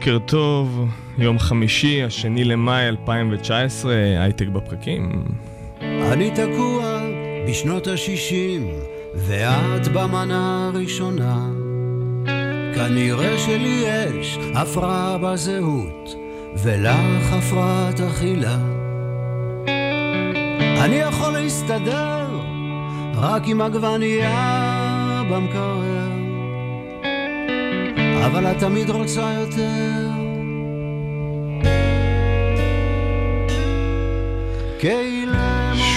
בוקר טוב, יום חמישי, השני למאי 2019, הייטק בפקקים. אני תקוע בשנות ה-60, ואת במנה הראשונה. כנראה שלי יש הפרעה בזהות, ולך הפרעת אכילה. אני יכול להסתדר רק עם עגבנייה במקרר, אבל את תמיד רוצה יותר.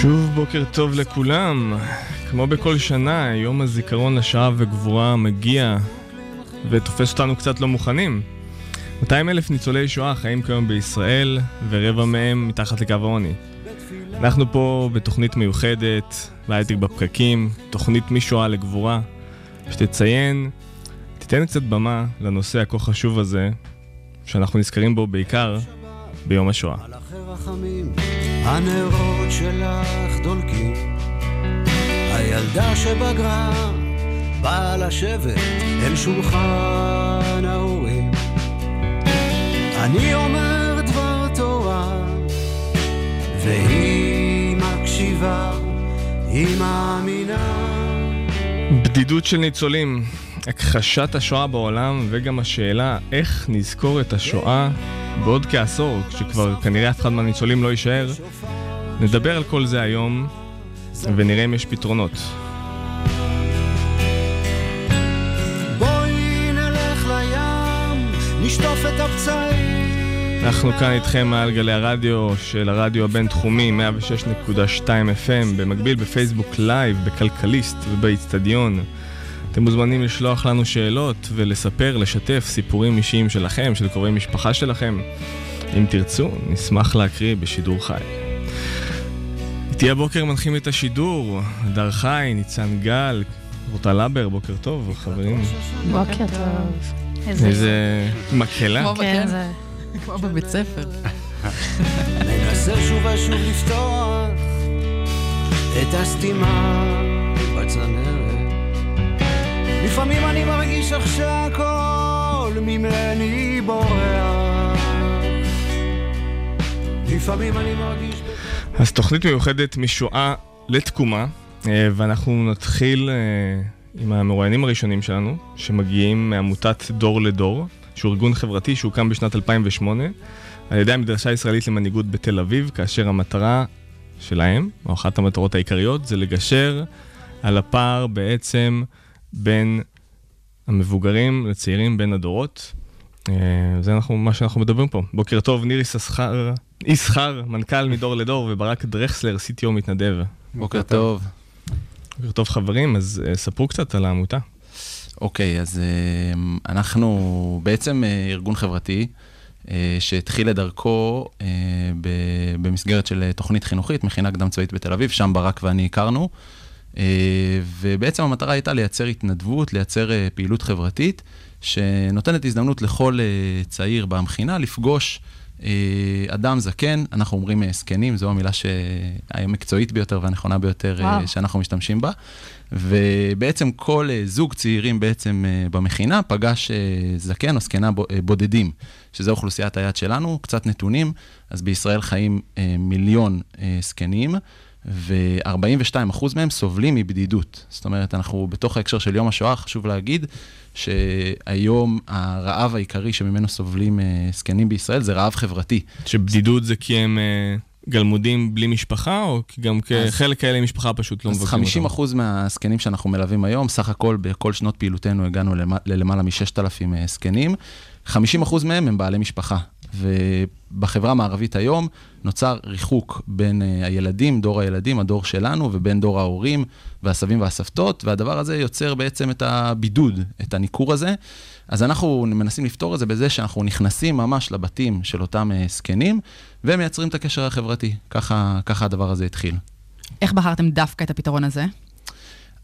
שוב בוקר טוב לכולם. כמו בכל שנה, יום הזיכרון לשואה וגבורה מגיע ותופס אותנו קצת לא מוכנים. 200 אלף ניצולי שואה חיים כיום בישראל, ורבע מהם מתחת לקו העוני. אנחנו פה בתוכנית מיוחדת, בהייטק בפקקים, תוכנית משואה לגבורה, שתציין, תיתן קצת במה לנושא הכה חשוב הזה, שאנחנו נזכרים בו בעיקר ביום השואה. הנרות שלך דולקים. הילדה שבגרה באה לשבת אל שולחן ההורים. אני אומר דבר תורה, והיא מקשיבה, היא מאמינה. בדידות של ניצולים, הכחשת השואה בעולם, וגם השאלה איך נזכור את השואה בעוד כעשור, כשכבר כנראה אף אחד מהניצולים לא יישאר. נדבר על כל זה היום, ונראה אם יש פתרונות. נשטוף את הפצעים. אנחנו כאן איתכם מעל גלי הרדיו של הרדיו הבינתחומי 106.2 FM, במקביל בפייסבוק לייב, בכלכליסט ובאיצטדיון. אתם מוזמנים לשלוח לנו שאלות ולספר, לשתף סיפורים אישיים שלכם, של קרובי משפחה שלכם. אם תרצו, נשמח להקריא בשידור חי. איתי הבוקר מנחים את השידור, הדר חי, ניצן גל, רוטה לבר, בוקר טוב, חברים. בוקר טוב. איזה מקהלה. כמו כן. כמו בבית ספר. ננסה שוב ושוב לפתוח את הסתימה. לפעמים אני מרגיש איך שהכל ממני בורח. לפעמים אני מרגיש... אז תוכנית מיוחדת משואה לתקומה, אה, ואנחנו נתחיל אה, עם המרואיינים הראשונים שלנו, שמגיעים מעמותת דור לדור, שהוא ארגון חברתי שהוקם בשנת 2008 על ידי המדרשה הישראלית למנהיגות בתל אביב, כאשר המטרה שלהם, או אחת המטרות העיקריות, זה לגשר על הפער בעצם בין המבוגרים לצעירים, בין הדורות. אה, זה אנחנו, מה שאנחנו מדברים פה. בוקר טוב, ניר יששכר, יששכר, מנכ"ל מדור לדור, וברק דרכסלר, CTO מתנדב. בוקר טוב. בוקר טוב חברים, אז אה, ספרו קצת על העמותה. אוקיי, אז אה, אנחנו בעצם ארגון חברתי שהתחיל את דרכו ב- במסגרת של תוכנית חינוכית, מכינה קדם צבאית בתל אביב, שם ברק ואני הכרנו. אה, ובעצם המטרה הייתה לייצר התנדבות, לייצר אה, פעילות חברתית, שנותנת הזדמנות לכל אה, צעיר במכינה לפגוש אה, אדם זקן, אנחנו אומרים אה, זקנים, זו המילה המקצועית ביותר והנכונה ביותר אה, וואו. שאנחנו משתמשים בה. ובעצם כל אה, זוג צעירים בעצם אה, במכינה פגש אה, זקן או זקנה אה, בודדים, שזה אוכלוסיית היעד שלנו, קצת נתונים, אז בישראל חיים אה, מיליון אה, זקנים. ו-42% מהם סובלים מבדידות. זאת אומרת, אנחנו בתוך ההקשר של יום השואה, חשוב להגיד שהיום הרעב העיקרי שממנו סובלים אה, זקנים בישראל זה רעב חברתי. שבדידות זה כי הם אה, גלמודים בלי משפחה, או גם אז- כחלק כאלה משפחה פשוט לא אז מבקרים 50 אותם? אחוז מהזקנים שאנחנו מלווים היום, סך הכל בכל שנות פעילותנו הגענו למ- ללמעלה מ-6,000 זקנים. 50 אחוז מהם הם בעלי משפחה. ובחברה המערבית היום נוצר ריחוק בין אה, הילדים, דור הילדים, הדור שלנו, ובין דור ההורים והסבים והסבתות, והדבר הזה יוצר בעצם את הבידוד, את הניכור הזה. אז אנחנו מנסים לפתור את זה בזה שאנחנו נכנסים ממש לבתים של אותם אה, זקנים, ומייצרים את הקשר החברתי. ככה, ככה הדבר הזה התחיל. איך בחרתם דווקא את הפתרון הזה?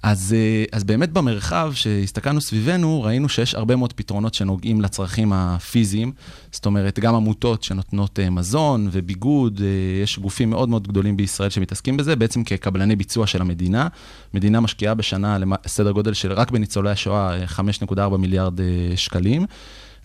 אז, אה, אז באמת במרחב שהסתכלנו סביבנו, ראינו שיש הרבה מאוד פתרונות שנוגעים לצרכים הפיזיים. זאת אומרת, גם עמותות שנותנות אה, מזון וביגוד, אה, יש גופים מאוד מאוד גדולים בישראל שמתעסקים בזה, בעצם כקבלני ביצוע של המדינה. מדינה משקיעה בשנה סדר גודל של רק בניצולי השואה 5.4 מיליארד שקלים.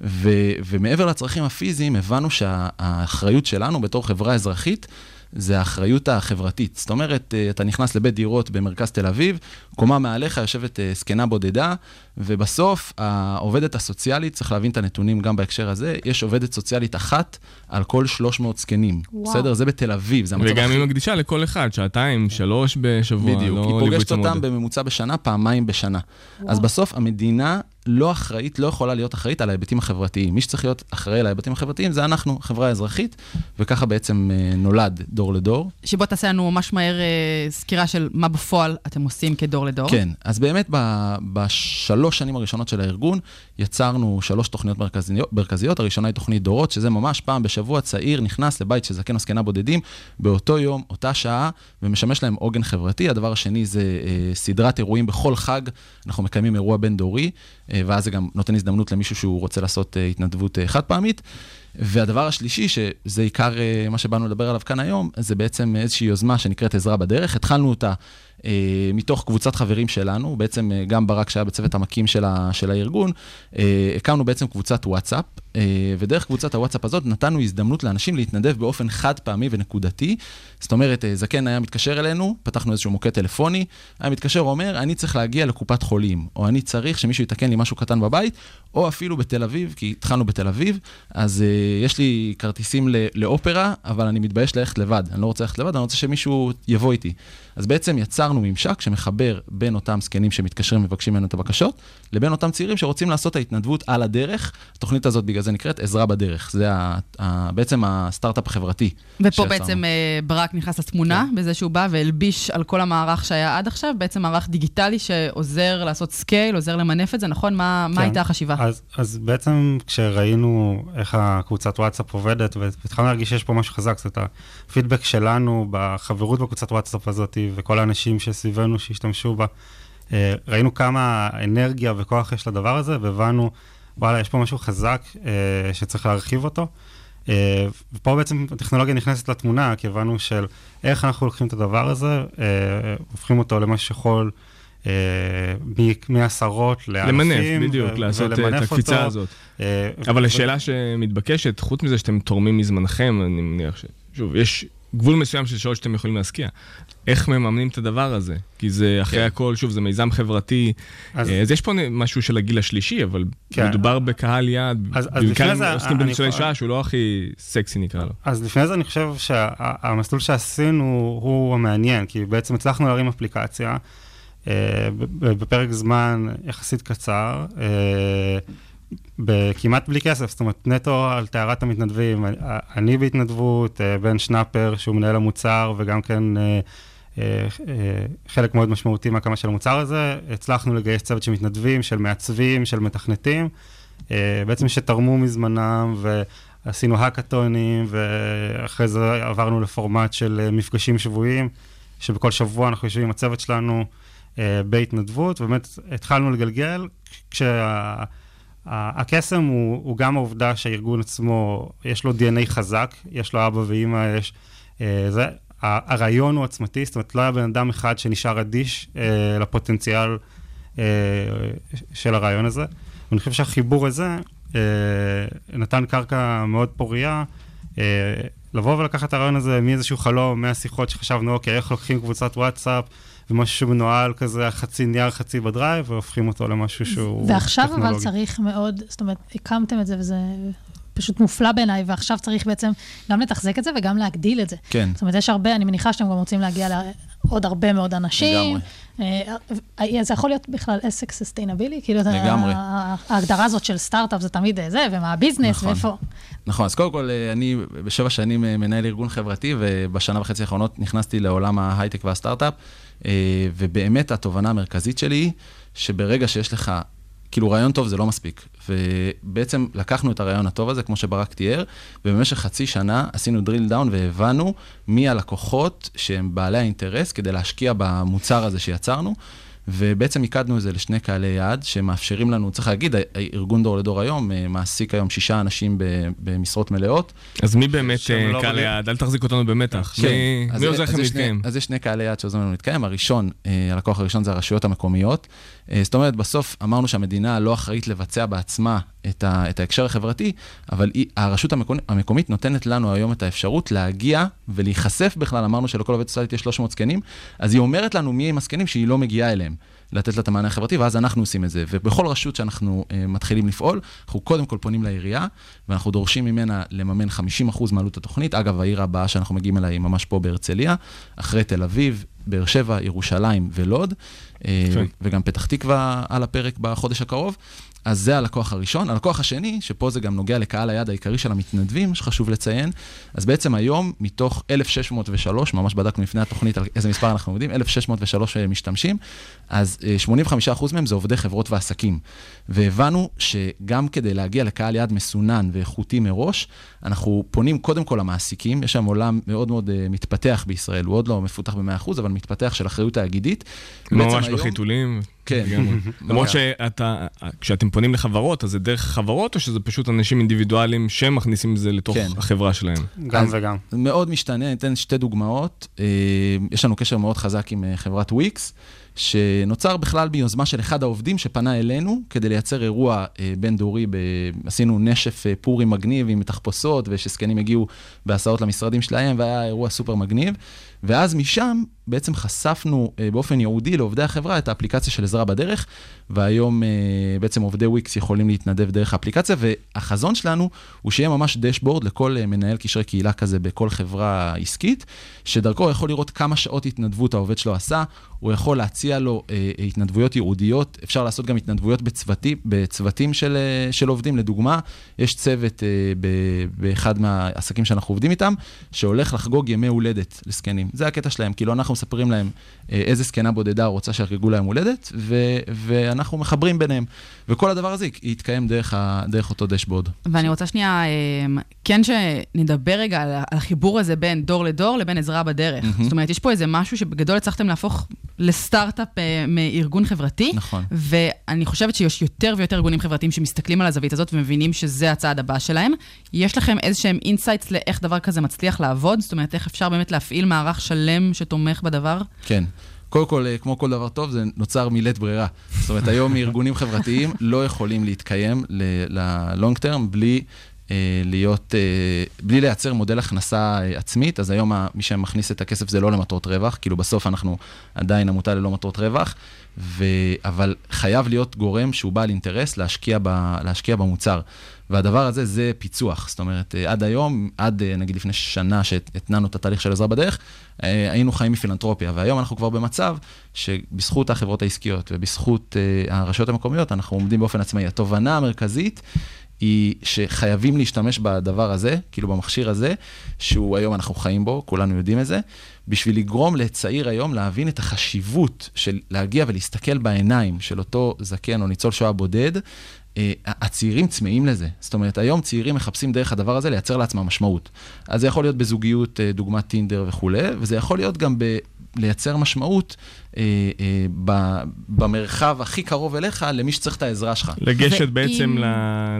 ו, ומעבר לצרכים הפיזיים, הבנו שהאחריות שלנו בתור חברה אזרחית זה האחריות החברתית. זאת אומרת, אה, אתה נכנס לבית דירות במרכז תל אביב, קומה מעליך יושבת אה, זקנה בודדה, ובסוף העובדת הסוציאלית, צריך להבין את הנתונים גם בהקשר הזה, יש עובדת סוציאלית אחת על כל 300 זקנים. וואו. בסדר? זה בתל אביב, זה המצב וגם היא מקדישה לכל אחד, שעתיים, שלוש בשבוע, בדיוק, לא היא פוגשת אותם בממוצע בשנה, פעמיים בשנה. וואו. אז בסוף המדינה לא אחראית, לא יכולה להיות אחראית על ההיבטים החברתיים. מי שצריך להיות אחראי על ההיבטים החברתיים זה אנחנו, חברה אזרחית, וככה בעצם אה, נולד דור לדור. שבוא תעשה לנו ממש מהר אה, סקירה של מה בפועל אתם עושים כדור לדור. כן, אז באמת בשלוש שנים הראשונות של הארגון, יצרנו שלוש תוכניות מרכזיות. מרכזיות. הראשונה היא תוכנית דורות, שזה ממש פעם בשבוע צעיר נכנס לבית של זקן או זקנה בודדים, באותו יום, אותה שעה, ומשמש להם עוגן חברתי. הדבר השני זה אה, סדרת אירועים בכל חג, אנחנו מקיימים אירוע בין-דורי. אה, ואז זה גם נותן הזדמנות למישהו שהוא רוצה לעשות אה, התנדבות אה, חד פעמית. והדבר השלישי, שזה עיקר מה שבאנו לדבר עליו כאן היום, זה בעצם איזושהי יוזמה שנקראת עזרה בדרך. התחלנו אותה אה, מתוך קבוצת חברים שלנו, בעצם אה, גם ברק שהיה בצוות המקים של, ה, של הארגון, אה, הקמנו בעצם קבוצת וואטסאפ, ודרך קבוצת הוואטסאפ הזאת נתנו הזדמנות לאנשים להתנדב באופן חד פעמי ונקודתי. זאת אומרת, זקן היה מתקשר אלינו, פתחנו איזשהו מוקד טלפוני, היה מתקשר ואומר, אני צריך להגיע לקופת חולים, או אני צריך שמישהו יתקן לי משהו קטן בבית, או אפילו בתל אביב, כי התחלנו בתל אביב, אז יש לי כרטיסים לאופרה, אבל אני מתבייש ללכת לבד. אני לא רוצה ללכת לבד, אני רוצה שמישהו יבוא איתי. אז בעצם יצרנו ממשק שמחבר בין אותם זקנים שמתקשרים ומבקשים ממנו את הבקשות, לבין אותם צעירים שרוצים לעשות את ההתנדבות על הדרך. התוכנית הזאת בגלל זה נקראת עזרה בדרך. זה ה, ה, בעצם הסטארט-אפ החברתי. ופה שיצרנו. בעצם אה, ברק נכנס לתמונה, כן. בזה שהוא בא והלביש על כל המערך שהיה עד עכשיו, בעצם מערך דיגיטלי שעוזר לעשות scale, עוזר למנף את זה, נכון? מה, כן. מה הייתה החשיבה? אז, אז בעצם כשראינו איך הקבוצת וואטסאפ עובדת, והתחלנו להרגיש שיש פה משהו חזק, זאת הפידבק שלנו בחברות בקבוצת וואטסאפ הזאת, וכל האנשים שסביבנו שהשתמשו בה, אה, ראינו כמה אנרגיה וכוח יש לדבר הזה, והבנו, וואלה, יש פה משהו חזק אה, שצריך להרחיב אותו. אה, ופה בעצם הטכנולוגיה נכנסת לתמונה, כי הבנו של איך אנחנו לוקחים את הדבר הזה, הופכים אותו למה שיכול... מעשרות לאלפים. למנף, בדיוק, לעשות את הקפיצה הזאת. אבל השאלה שמתבקשת, חוץ מזה שאתם תורמים מזמנכם, אני מניח ש... שוב, יש גבול מסוים של שעות שאתם יכולים להשקיע. איך מממנים את הדבר הזה? כי זה אחרי כן. הכל, שוב, זה מיזם חברתי. אז, אז יש פה משהו של הגיל השלישי, אבל כן. מדובר בקהל יעד, זה... עוסקים בניצולי שעה שהוא לא הכי סקסי נקרא לו. אז לפני זה אני חושב שהמסלול שה, שעשינו הוא המעניין, כי בעצם הצלחנו להרים אפליקציה אה, בפרק זמן יחסית קצר. כמעט בלי כסף, זאת אומרת, נטו על טהרת המתנדבים. אני בהתנדבות, אה, בן שנאפר, שהוא מנהל המוצר, וגם כן אה, אה, חלק מאוד משמעותי מהקמה של המוצר הזה. הצלחנו לגייס צוות של מתנדבים, של מעצבים, של מתכנתים, בעצם שתרמו מזמנם, ועשינו האקתונים, ואחרי זה עברנו לפורמט של מפגשים שבועיים, שבכל שבוע אנחנו יושבים עם הצוות שלנו בהתנדבות, ובאמת התחלנו לגלגל, כשה... הקסם הוא, הוא גם העובדה שהארגון עצמו, יש לו DNA חזק, יש לו אבא ואימא, יש... אה, זה, הרעיון הוא עצמתי, זאת אומרת, לא היה בן אדם אחד שנשאר אדיש אה, לפוטנציאל אה, של הרעיון הזה. ואני חושב שהחיבור הזה אה, נתן קרקע מאוד פורייה. אה, לבוא ולקחת את הרעיון הזה מאיזשהו חלום, מהשיחות שחשבנו, אוקיי, איך לוקחים קבוצת וואטסאפ, ומשהו שמנוהל כזה, חצי נייר, חצי ב Drive, והופכים אותו למשהו שהוא ועכשיו טכנולוגי. ועכשיו אבל צריך מאוד, זאת אומרת, הקמתם את זה וזה פשוט מופלא בעיניי, ועכשיו צריך בעצם גם לתחזק את זה וגם להגדיל את זה. כן. זאת אומרת, יש הרבה, אני מניחה שאתם גם רוצים להגיע עוד הרבה מאוד אנשים. לגמרי. אה, זה יכול להיות בכלל עסק sustainable? כאילו, לגמרי. ההגדרה הזאת של סטארט-אפ זה תמיד אה, זה, ומה ה business, נכון. ואיפה... נכון, אז קודם כל, אה, אני בשבע שנים אה, מנהל ארגון חברתי, ובשנה וחצי האחרונות נכנסתי לעולם ההייטק והסטארט-אפ, אה, ובאמת התובנה המרכזית שלי היא שברגע שיש לך, כאילו רעיון טוב זה לא מספיק. ובעצם לקחנו את הרעיון הטוב הזה, כמו שברק תיאר, ובמשך חצי שנה עשינו drill down והבנו מי הלקוחות שהם בעלי האינטרס כדי להשקיע במוצר הזה שיצרנו. ובעצם מיקדנו את זה לשני קהלי יעד שמאפשרים לנו, צריך להגיד, הארגון דור לדור היום אה, מעסיק היום שישה אנשים במשרות מלאות. אז מי באמת אה, לא קהל? היעד? אל תחזיק אותנו במתח. כן, מי- עוזר לכם יש שני- להתקיים? אז יש שני קהלי יעד שעוזרים לנו להתקיים. הראשון, אה, הלקוח הראשון זה הרשויות המקומיות. אה, זאת אומרת, בסוף אמרנו שהמדינה לא אחראית לבצע בעצמה את, ה, את ההקשר החברתי, אבל היא, הרשות המקומית, המקומית נותנת לנו היום את האפשרות להגיע ולהיחשף בכלל, אמרנו שלכל עובד סוציאלית יש 300 זקנים, אז היא אומרת לנו מי הם הזקנים שהיא לא מגיעה אליהם. לתת לה את המענה החברתי, ואז אנחנו עושים את זה. ובכל רשות שאנחנו uh, מתחילים לפעול, אנחנו קודם כל פונים לעירייה, ואנחנו דורשים ממנה לממן 50% מעלות התוכנית. אגב, העיר הבאה שאנחנו מגיעים אליה היא ממש פה בהרצליה, אחרי תל אביב, באר שבע, ירושלים ולוד, יפה. וגם פתח תקווה על הפרק בחודש הקרוב. אז זה הלקוח הראשון. הלקוח השני, שפה זה גם נוגע לקהל היעד העיקרי של המתנדבים, שחשוב לציין, אז בעצם היום, מתוך 1,603, ממש בדקנו לפני התוכנית על איזה מספר אנחנו עומדים, 1,603 משתמשים, אז אה, 85% מהם זה עובדי חברות ועסקים. והבנו שגם כדי להגיע לקהל יעד מסונן ואיכותי מראש, אנחנו פונים קודם כל למעסיקים, יש שם עולם מאוד מאוד אה, מתפתח בישראל, הוא עוד לא מפותח ב-100%, אבל מתפתח של אחריות תאגידית. בעצם ממש היום- בחיתולים. כן. לגמרי. למרות. שאתה, כשאתם פונים לחברות, אז זה דרך חברות, או שזה פשוט אנשים אינדיבידואלים שמכניסים את זה לתוך כן. החברה שלהם? גם וגם. זה מאוד משתנה, אני אתן שתי דוגמאות. אה, יש לנו קשר מאוד חזק עם אה, חברת וויקס, שנוצר בכלל ביוזמה של אחד העובדים שפנה אלינו כדי לייצר אירוע אה, בין-דורי, ב... עשינו נשף פורים מגניב עם תחפושות, ושזקנים הגיעו בהסעות למשרדים שלהם, והיה אירוע סופר מגניב. ואז משם בעצם חשפנו אה, באופן ייעודי לעובדי החברה את האפליקציה של עזרה בדרך, והיום אה, בעצם עובדי וויקס יכולים להתנדב דרך האפליקציה, והחזון שלנו הוא שיהיה ממש דשבורד לכל אה, מנהל קשרי קהילה כזה בכל חברה עסקית, שדרכו הוא יכול לראות כמה שעות התנדבות העובד שלו עשה, הוא יכול להציע לו התנדבויות ייעודיות, אפשר לעשות גם התנדבויות בצוותים, בצוותים של, של עובדים. לדוגמה, יש צוות ב, באחד מהעסקים שאנחנו עובדים איתם, שהולך לחגוג ימי הולדת לזקנים. זה הקטע שלהם, כאילו אנחנו מספרים להם אה, איזה זקנה בודדה רוצה שיחגגו להם הולדת, ו, ואנחנו מחברים ביניהם. וכל הדבר הזה יתקיים דרך, ה, דרך אותו דשבורד. ואני רוצה שנייה, אה, כן שנדבר רגע על החיבור הזה בין דור לדור לבין עזרה בדרך. מהמם. זאת אומרת, יש פה איזה משהו שבגדול הצלחתם להפוך לסטארט-אפ אה, מארגון חברתי. נכון. ואני חושבת שיש יותר ויותר ארגונים חברתיים שמסתכלים על הזווית הזאת ומבינים שזה הצעד הבא שלהם. יש לכם איזה שהם insights לאיך דבר כזה מצליח לעבוד? זאת אומרת, איך אפשר באמת להפעיל מערך שלם שתומך בדבר? כן. קודם כל, אה, כמו כל דבר טוב, זה נוצר מלית ברירה. זאת אומרת, היום ארגונים חברתיים לא יכולים להתקיים ל-long term בלי להיות, אה, בלי לייצר מודל הכנסה אה, עצמית. אז היום מי שמכניס את הכסף זה לא למטרות רווח, כאילו בסוף אנחנו עדיין עמותה ללא מטרות רווח, ו... אבל חייב להיות גורם שהוא בעל אינטרס להשקיע, ב... להשקיע במוצר. והדבר הזה זה פיצוח. זאת אומרת, אה, עד היום, עד אה, נגיד לפני שנה שהתנענו את התהליך של עזרה בדרך, אה, היינו חיים מפילנטרופיה, והיום אנחנו כבר במצב שבזכות החברות העסקיות ובזכות אה, הרשויות המקומיות, אנחנו עומדים באופן עצמאי. התובנה המרכזית היא שחייבים להשתמש בדבר הזה, כאילו במכשיר הזה, שהוא היום אנחנו חיים בו, כולנו יודעים את זה, בשביל לגרום לצעיר היום להבין את החשיבות של להגיע ולהסתכל בעיניים של אותו זקן או ניצול שואה בודד. אה, הצעירים צמאים לזה. זאת אומרת, היום צעירים מחפשים דרך הדבר הזה לייצר לעצמם משמעות. אז זה יכול להיות בזוגיות, אה, דוגמת טינדר וכולי, וזה יכול להיות גם ב... לייצר משמעות ב, במרחב הכי קרוב אליך, למי שצריך את העזרה שלך. לגשת ואם- בעצם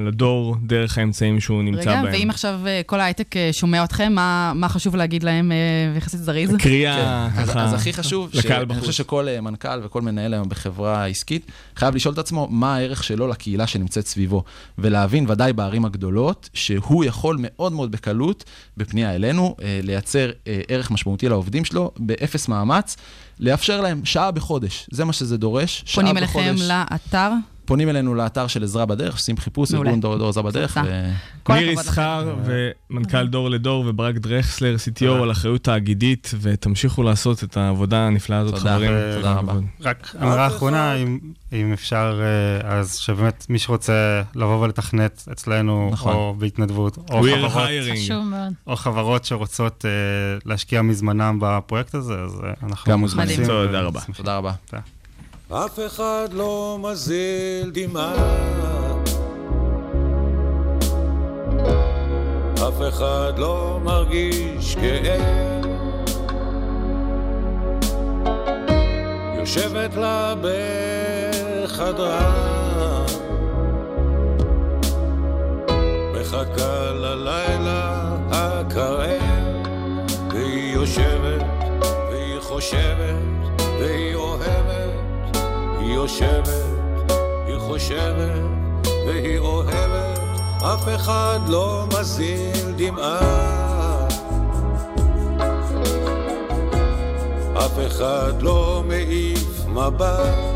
לדור דרך האמצעים שהוא נמצא רגע, בהם. ואם עכשיו אה, כל ההייטק אה, שומע אתכם, מה, מה חשוב להגיד להם אה, יחסית זריז? קריאה כן. אז, ככה אז הכי חשוב, לקהל שאני בחוץ. חושב שכל אה, מנכ"ל וכל מנהל היום בחברה עסקית חייב לשאול את עצמו מה הערך שלו לקהילה שנמצאת סביבו, ולהבין ודאי בערים הגדולות, שהוא יכול מאוד מאוד בקלות, בפנייה אלינו, אה, לייצר אה, ערך משמעותי לעובדים שלו, באפס מאמץ, לאפשר להם שעה בחודש, זה מה שזה דורש, שעה פונים בחודש. אליכם לאתר? פונים אלינו לאתר של עזרה בדרך, עושים חיפוש, מעולה. ארגון דור לדור עזרה בדרך. ניר. יששכר ומנכ"ל דור לדור וברק דרכסלר, CTO על אחריות תאגידית, ותמשיכו לעשות את העבודה הנפלאה הזאת, תודה, חברים. תודה רבה. רק אמירה אחרונה, אם, אם אפשר, אה, אז שבאמת מי שרוצה לבוא ולתכנת אצלנו, נכון. או בהתנדבות, או חברות, שרוצות אה, להשקיע מזמנם בפרויקט הזה, אז אה, אנחנו... גם מוזמנים. תודה רבה. תודה רבה. אף אחד לא מזיל דמעה. אף אחד לא מרגיש כאב. יושבת לה בחדרה. מחכה ללילה הקרב והיא יושבת והיא חושבת והיא יושבת, היא חושבת והיא אוהבת, אף אחד לא מזיל דמעה. אף אחד לא מעיף מבט.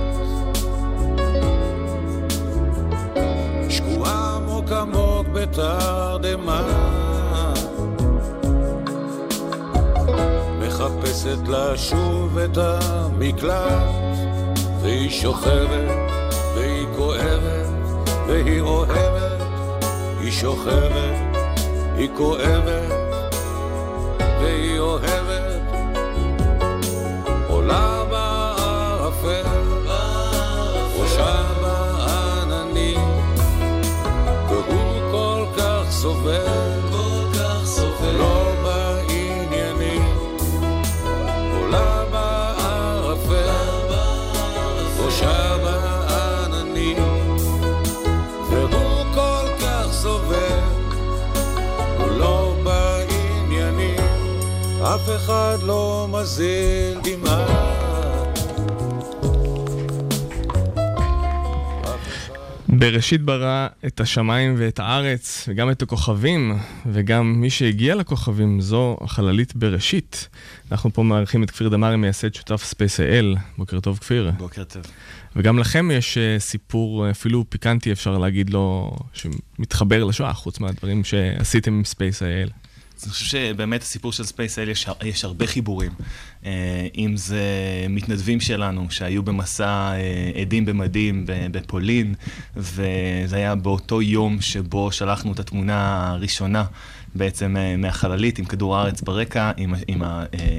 שקועה עמוק עמוק בתרדמה. מחפשת לה שוב את המקלט. והיא שוכבת, והיא כואבת, והיא אוהבת, היא שוכבת, היא כואבת, מזיל דמעה. בראשית ברא את השמיים ואת הארץ, וגם את הכוכבים, וגם מי שהגיע לכוכבים זו החללית בראשית. אנחנו פה מארחים את כפיר דמארי, מייסד שותף SpaceIL. בוקר טוב, כפיר. בוקר טוב. וגם לכם יש אה, סיפור אפילו פיקנטי, אפשר להגיד לו, שמתחבר לשואה, חוץ מהדברים שעשיתם עם SpaceIL. אני חושב שבאמת הסיפור של SpaceIL יש, יש הרבה חיבורים. אה, אם זה מתנדבים שלנו שהיו במסע אה, עדים במדים בפולין, וזה היה באותו יום שבו שלחנו את התמונה הראשונה בעצם אה, מהחללית עם כדור הארץ ברקע, עם, עם,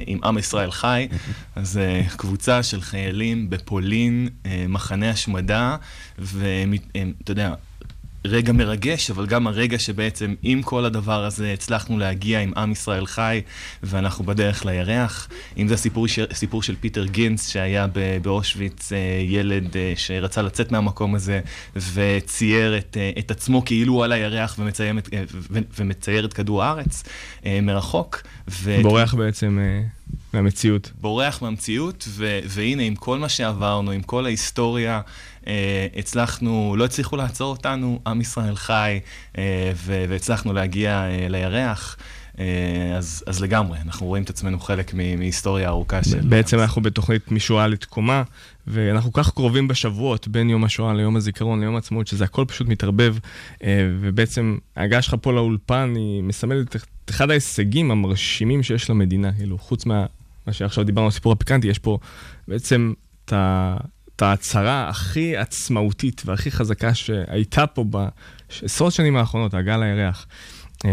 עם עם ישראל חי. אז קבוצה של חיילים בפולין, מחנה השמדה, ואתה יודע, רגע מרגש, אבל גם הרגע שבעצם עם כל הדבר הזה הצלחנו להגיע עם עם ישראל חי, ואנחנו בדרך לירח. אם זה הסיפור ש... סיפור של פיטר גינץ, שהיה באושוויץ, אה, ילד אה, שרצה לצאת מהמקום הזה, וצייר את, אה, את עצמו כאילו הוא על הירח ומצייר ומצייר את כדור הארץ מרחוק. ו... בורח בעצם מהמציאות. בורח מהמציאות, ו- והנה, עם כל מה שעברנו, עם כל ההיסטוריה, אה, הצלחנו, לא הצליחו לעצור אותנו, עם ישראל חי, אה, ו- והצלחנו להגיע אה, לירח. אה, אז, אז לגמרי, אנחנו רואים את עצמנו חלק מהיסטוריה ארוכה של... בעצם אנחנו בתוכנית משואה לתקומה, ואנחנו כך קרובים בשבועות בין יום השואה ליום הזיכרון ליום העצמאות, שזה הכל פשוט מתערבב, אה, ובעצם ההגעה שלך פה לאולפן היא מסמלת את אחד ההישגים המרשימים שיש למדינה, כאילו, חוץ מה מה שעכשיו דיברנו על סיפור הפיקנטי, יש פה בעצם את ההצהרה הכי עצמאותית והכי חזקה שהייתה פה בעשרות שנים האחרונות, ההגעה לירח. אה,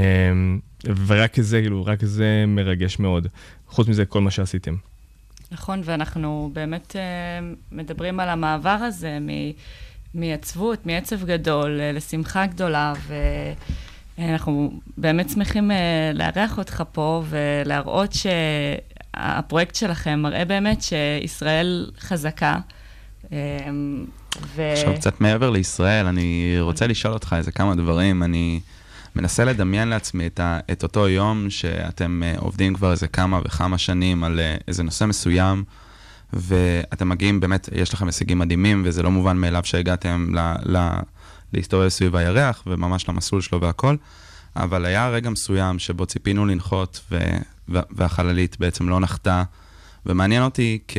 ורק זה, כאילו, רק זה מרגש מאוד. חוץ מזה, כל מה שעשיתם. נכון, ואנחנו באמת אה, מדברים על המעבר הזה מ- מעצבות, מעצב גדול אה, לשמחה גדולה, ואנחנו באמת שמחים אה, לארח אותך פה ולהראות שהפרויקט שלכם מראה באמת שישראל חזקה. אה, ו... עכשיו, קצת מעבר לישראל, אני רוצה לשאול אותך איזה כמה דברים. אני מנסה לדמיין לעצמי את, ה, את אותו יום שאתם uh, עובדים כבר איזה כמה וכמה שנים על uh, איזה נושא מסוים, ואתם מגיעים, באמת, יש לכם הישגים מדהימים, וזה לא מובן מאליו שהגעתם ל, ל, להיסטוריה סביב הירח, וממש למסלול שלו והכל, אבל היה רגע מסוים שבו ציפינו לנחות, ו, והחללית בעצם לא נחתה, ומעניין אותי כ...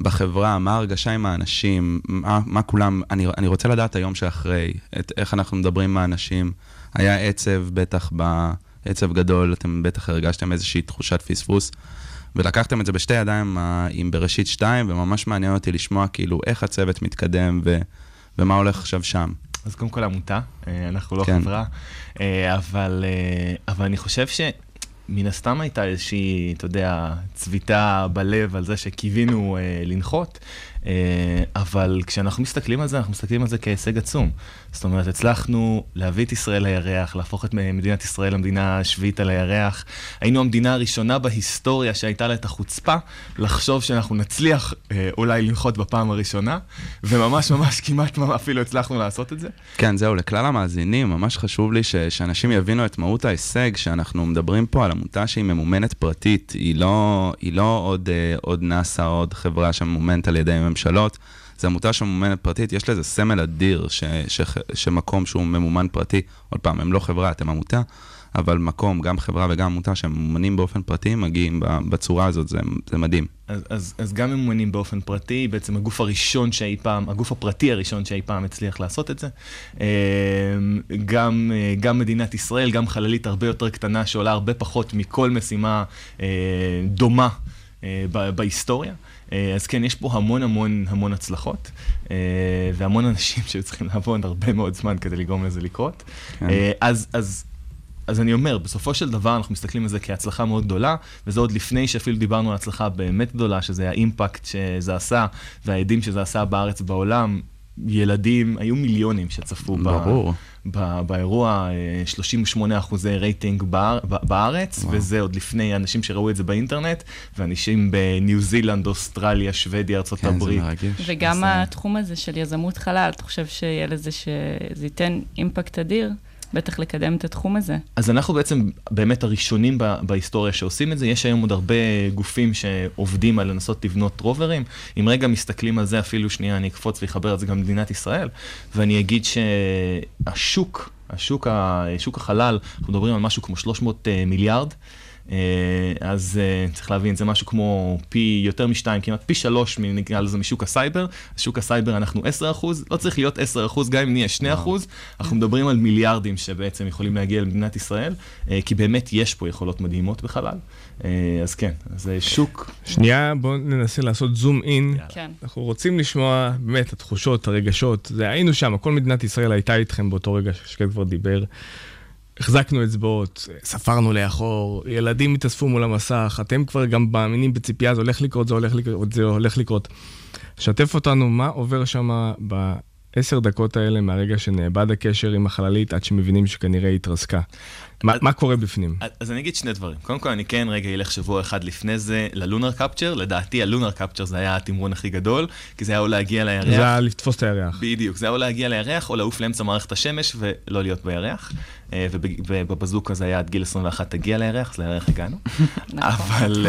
בחברה, מה ההרגשה עם האנשים, מה, מה כולם, אני, אני רוצה לדעת היום שאחרי, את, איך אנחנו מדברים עם האנשים. היה עצב בטח, בעצב גדול, אתם בטח הרגשתם איזושהי תחושת פספוס. ולקחתם את זה בשתי ידיים עם בראשית 2, וממש מעניין אותי לשמוע כאילו איך הצוות מתקדם ו, ומה הולך עכשיו שם. אז קודם כל עמותה, אה, אנחנו לא כן. חברה, אה, אבל, אה, אבל אני חושב שמן הסתם הייתה איזושהי, אתה יודע, צביטה בלב על זה שקיווינו אה, לנחות, אה, אבל כשאנחנו מסתכלים על זה, אנחנו מסתכלים על זה כהישג עצום. זאת אומרת, הצלחנו להביא את ישראל לירח, להפוך את מדינת ישראל למדינה השביעית על הירח. היינו המדינה הראשונה בהיסטוריה שהייתה לה את החוצפה לחשוב שאנחנו נצליח אה, אולי לנחות בפעם הראשונה, וממש ממש כמעט אפילו הצלחנו לעשות את זה. כן, זהו, לכלל המאזינים, ממש חשוב לי ש, שאנשים יבינו את מהות ההישג, שאנחנו מדברים פה על עמותה שהיא ממומנת פרטית, היא לא, היא לא עוד, אה, עוד נאס"א, עוד חברה שממומנת על ידי ממשלות, זו עמותה שממומנת פרטית, יש לזה סמל אדיר, ש, ש, שמקום שהוא ממומן פרטי, עוד פעם, הם לא חברה, אתם עמותה, אבל מקום, גם חברה וגם עמותה שממומנים באופן פרטי, מגיעים בצורה הזאת, זה, זה מדהים. אז, אז, אז גם ממומנים באופן פרטי, בעצם הגוף הראשון שאי פעם, הגוף הפרטי הראשון שאי פעם הצליח לעשות את זה. אה, גם, אה, גם מדינת ישראל, גם חללית הרבה יותר קטנה, שעולה הרבה פחות מכל משימה אה, דומה אה, בהיסטוריה. אז כן, יש פה המון המון המון הצלחות, והמון אנשים שהיו צריכים לעבוד הרבה מאוד זמן כדי לגרום לזה לקרות. כן. אז, אז אז אני אומר, בסופו של דבר אנחנו מסתכלים על זה כהצלחה מאוד גדולה, וזה עוד לפני שאפילו דיברנו על הצלחה באמת גדולה, שזה האימפקט שזה עשה, והעדים שזה עשה בארץ ובעולם. ילדים, היו מיליונים שצפו ברור. ב, ב, באירוע, 38 אחוזי רייטינג באר, בארץ, וואו. וזה עוד לפני אנשים שראו את זה באינטרנט, ואנשים בניו זילנד, אוסטרליה, שוודיה, ארצות כן, הברית. וגם זה... התחום הזה של יזמות חלל, אתה חושב שיהיה לזה שזה ייתן אימפקט אדיר? בטח לקדם את התחום הזה. אז אנחנו בעצם באמת הראשונים בהיסטוריה שעושים את זה. יש היום עוד הרבה גופים שעובדים על לנסות לבנות רוברים. אם רגע מסתכלים על זה, אפילו שנייה, אני אקפוץ ואחבר את זה גם למדינת ישראל, ואני אגיד שהשוק, השוק, שוק החלל, אנחנו מדברים על משהו כמו 300 מיליארד. אז צריך להבין, זה משהו כמו פי יותר משתיים, כמעט פי שלוש, נקרא לזה, משוק הסייבר. שוק הסייבר אנחנו 10 אחוז, לא צריך להיות 10 אחוז, גם אם נהיה 2 אחוז, אנחנו מדברים על מיליארדים שבעצם יכולים להגיע למדינת ישראל, כי באמת יש פה יכולות מדהימות בחלל. אז כן, זה שוק. שנייה, בואו ננסה לעשות זום אין. כן. אנחנו רוצים לשמוע באמת התחושות, הרגשות. זה היינו שם, כל מדינת ישראל הייתה איתכם באותו רגע ששקד כבר דיבר. החזקנו אצבעות, ספרנו לאחור, ילדים התאספו מול המסך, אתם כבר גם מאמינים בציפייה, זה הולך לקרות, זה הולך לקרות, זה הולך לקרות. שתף אותנו מה עובר שם בעשר דקות האלה מהרגע שנאבד הקשר עם החללית עד שמבינים שכנראה היא התרסקה. מה, מה קורה בפנים? אז אני אגיד שני דברים. קודם כל, אני כן רגע אלך שבוע אחד לפני זה ללונר קפצ'ר. לדעתי, הלונר קפצ'ר זה היה התמרון הכי גדול, כי זה היה או להגיע לירח. זה היה לתפוס את הירח. בדיוק, זה היה או להגיע לירח, או לעוף לאמצע מערכת השמש ולא להיות בירח. ובבזוקה זה היה עד גיל 21 תגיע לירח, אז לירח הגענו. אבל,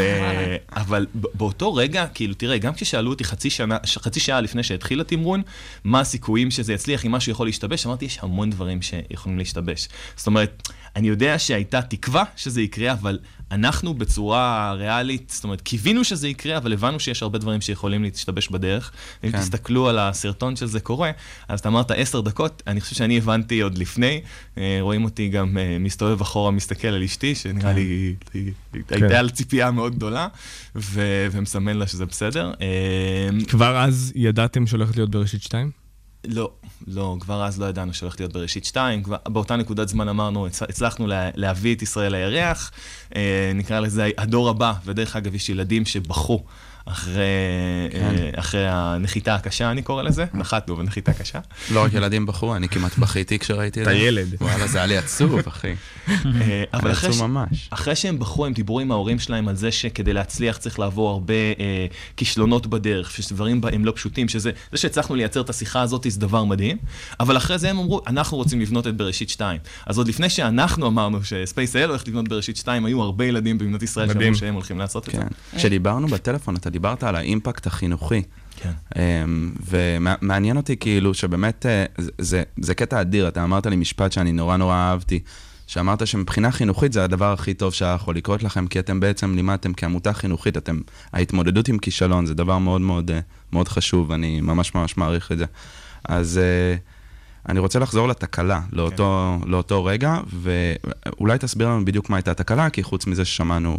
אבל באותו רגע, כאילו, תראה, גם כששאלו אותי חצי, שנה, חצי שעה לפני שהתחיל התמרון, מה הסיכויים שזה יצליח, אם משהו יכול להשתבש, אמרתי, יש המון דברים שיכולים להשתבש. זאת אומרת, אני יודע שהייתה תקווה שזה יקרה, אבל אנחנו בצורה ריאלית, זאת אומרת, קיווינו שזה יקרה, אבל הבנו שיש הרבה דברים שיכולים להשתבש בדרך. כן. אם תסתכלו על הסרטון שזה קורה, אז אתה אמרת עשר דקות, אני חושב שאני הבנתי עוד לפני. רואים אותי גם מסתובב אחורה, מסתכל על אשתי, שנראה כן. לי, הייתה כן. לה ציפייה מאוד גדולה, ו- ומסמן לה שזה בסדר. כבר אז ידעתם שהולכת להיות בראשית 2? לא, לא, כבר אז לא ידענו שהולכת להיות בראשית 2, כבר, באותה נקודת זמן אמרנו, הצלחנו לה, להביא את ישראל לירח, אה, נקרא לזה הדור הבא, ודרך אגב יש ילדים שבכו אחרי, כן. אה, אחרי הנחיתה הקשה, אני קורא לזה, נחתנו בנחיתה קשה. לא רק ילדים בכו, אני כמעט בכיתי כשראיתי את זה. את הילד. וואלה, זה היה לי עצוב, אחי. אבל אחרי, עצוב ממש. אחרי שהם בכו, הם דיברו עם ההורים שלהם על זה שכדי להצליח צריך לעבור הרבה אה, כישלונות בדרך, שדברים הם לא פשוטים, שזה זה שהצלחנו לייצר את השיחה הזאת זה דבר מדהים, אבל אחרי זה הם אמרו, אנחנו רוצים לבנות את בראשית 2. אז עוד לפני שאנחנו אמרנו שספייס-אל הולך לבנות בראשית 2, היו הרבה ילדים במדינת ישראל שאמרו שהם הולכים לעשות כן. את זה. כשדיברנו בטלפון, אתה דיברת על האימפקט החינוכי. כן. ומעניין אותי כאילו שבאמת, זה, זה קטע אדיר, אתה אמרת לי משפט שאני נורא נורא אהבתי, שאמרת שמבחינה חינוכית זה הדבר הכי טוב שהיה יכול לקרות לכם, כי אתם בעצם לימדתם כעמותה חינוכית, אתם, ההתמודדות עם כישלון זה דבר מאוד מאוד, אה, מאוד חשוב, אני ממש ממש מעריך את זה. אז אה, אני רוצה לחזור לתקלה, לאותו, כן. לאותו רגע, ואולי תסביר לנו בדיוק מה הייתה התקלה, כי חוץ מזה ששמענו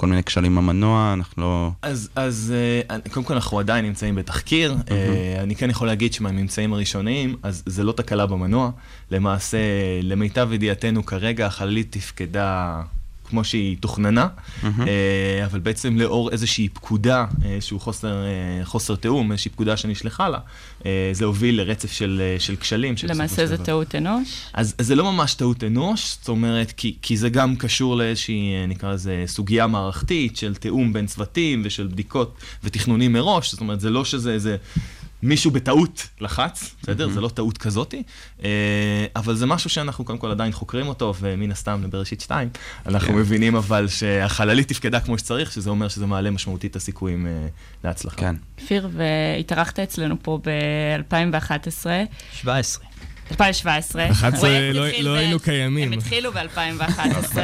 כל מיני כשלים במנוע, אנחנו לא... אז, אז אה, קודם כל אנחנו עדיין נמצאים בתחקיר. Mm-hmm. אני כן יכול להגיד שמהממצאים הראשוניים, אז זה לא תקלה במנוע. למעשה, למיטב ידיעתנו כרגע, החללית תפקדה כמו שהיא תוכננה, mm-hmm. אבל בעצם לאור איזושהי פקודה, שהוא חוסר, חוסר תיאום, איזושהי פקודה שנשלחה לה, זה הוביל לרצף של, של כשלים. למעשה זה טעות אנוש? אז, אז זה לא ממש טעות אנוש, זאת אומרת, כי, כי זה גם קשור לאיזושהי, נקרא לזה, סוגיה מערכתית של תיאום בין צוותים ושל בדיקות ותכנונים מראש, זאת אומרת, זה לא שזה איזה... מישהו בטעות לחץ, בסדר? Mm-hmm. זה לא טעות כזאתי, אה, אבל זה משהו שאנחנו קודם כל עדיין חוקרים אותו, ומן הסתם בראשית 2, אנחנו כן. מבינים אבל שהחללית תפקדה כמו שצריך, שזה אומר שזה מעלה משמעותית את הסיכויים אה, להצלחה. כן. כפיר, והתארחת אצלנו פה ב-2011. 17. 2017. 11 לא, לא היינו קיימים. הם התחילו ב-2011.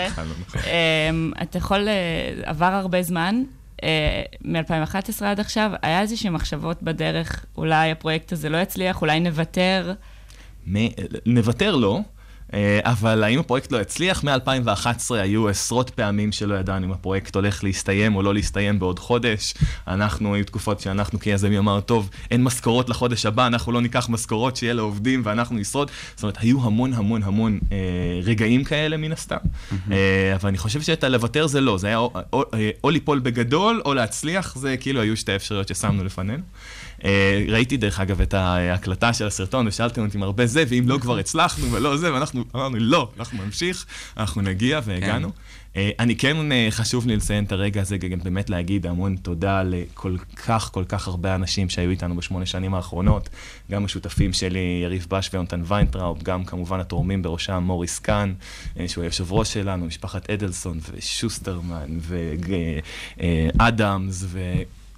אתה יכול, אה, עבר הרבה זמן, מ-2011 עד עכשיו, היה איזושהי מחשבות בדרך, אולי הפרויקט הזה לא יצליח, אולי נוותר? נוותר לא. אה, אבל האם הפרויקט לא יצליח? מ-2011 היו עשרות פעמים שלא ידענו אם הפרויקט הולך להסתיים או לא להסתיים בעוד חודש. אנחנו, היו תקופות שאנחנו כיזמים אמרנו, טוב, אין משכורות לחודש הבא, אנחנו לא ניקח משכורות שיהיה לעובדים ואנחנו נשרוד. זאת אומרת, היו המון המון המון אה, רגעים כאלה מן הסתם. Mm-hmm. אה, אבל אני חושב שאת הלוותר זה לא, זה היה או, או, או, אה, או ליפול בגדול או להצליח, זה כאילו היו שתי אפשרויות ששמנו לפנינו. אה, ראיתי דרך אגב את ההקלטה של הסרטון, ושאלתם אותי עם הרבה זה, ואם לא כבר הצלחנו ולא זה, ואנחנו אמרנו, לא, אנחנו נמשיך, אנחנו נגיע והגענו. כן. אני כן אה, חשוב לי לציין את הרגע הזה, גם באמת להגיד המון תודה לכל כך כל כך הרבה אנשים שהיו איתנו בשמונה שנים האחרונות, גם השותפים שלי, יריב בש ויונתן ויינטראוב, גם כמובן התורמים בראשם מוריס קאן, אה, שהוא היושב ראש שלנו, משפחת אדלסון ושוסטרמן ואדמס ו...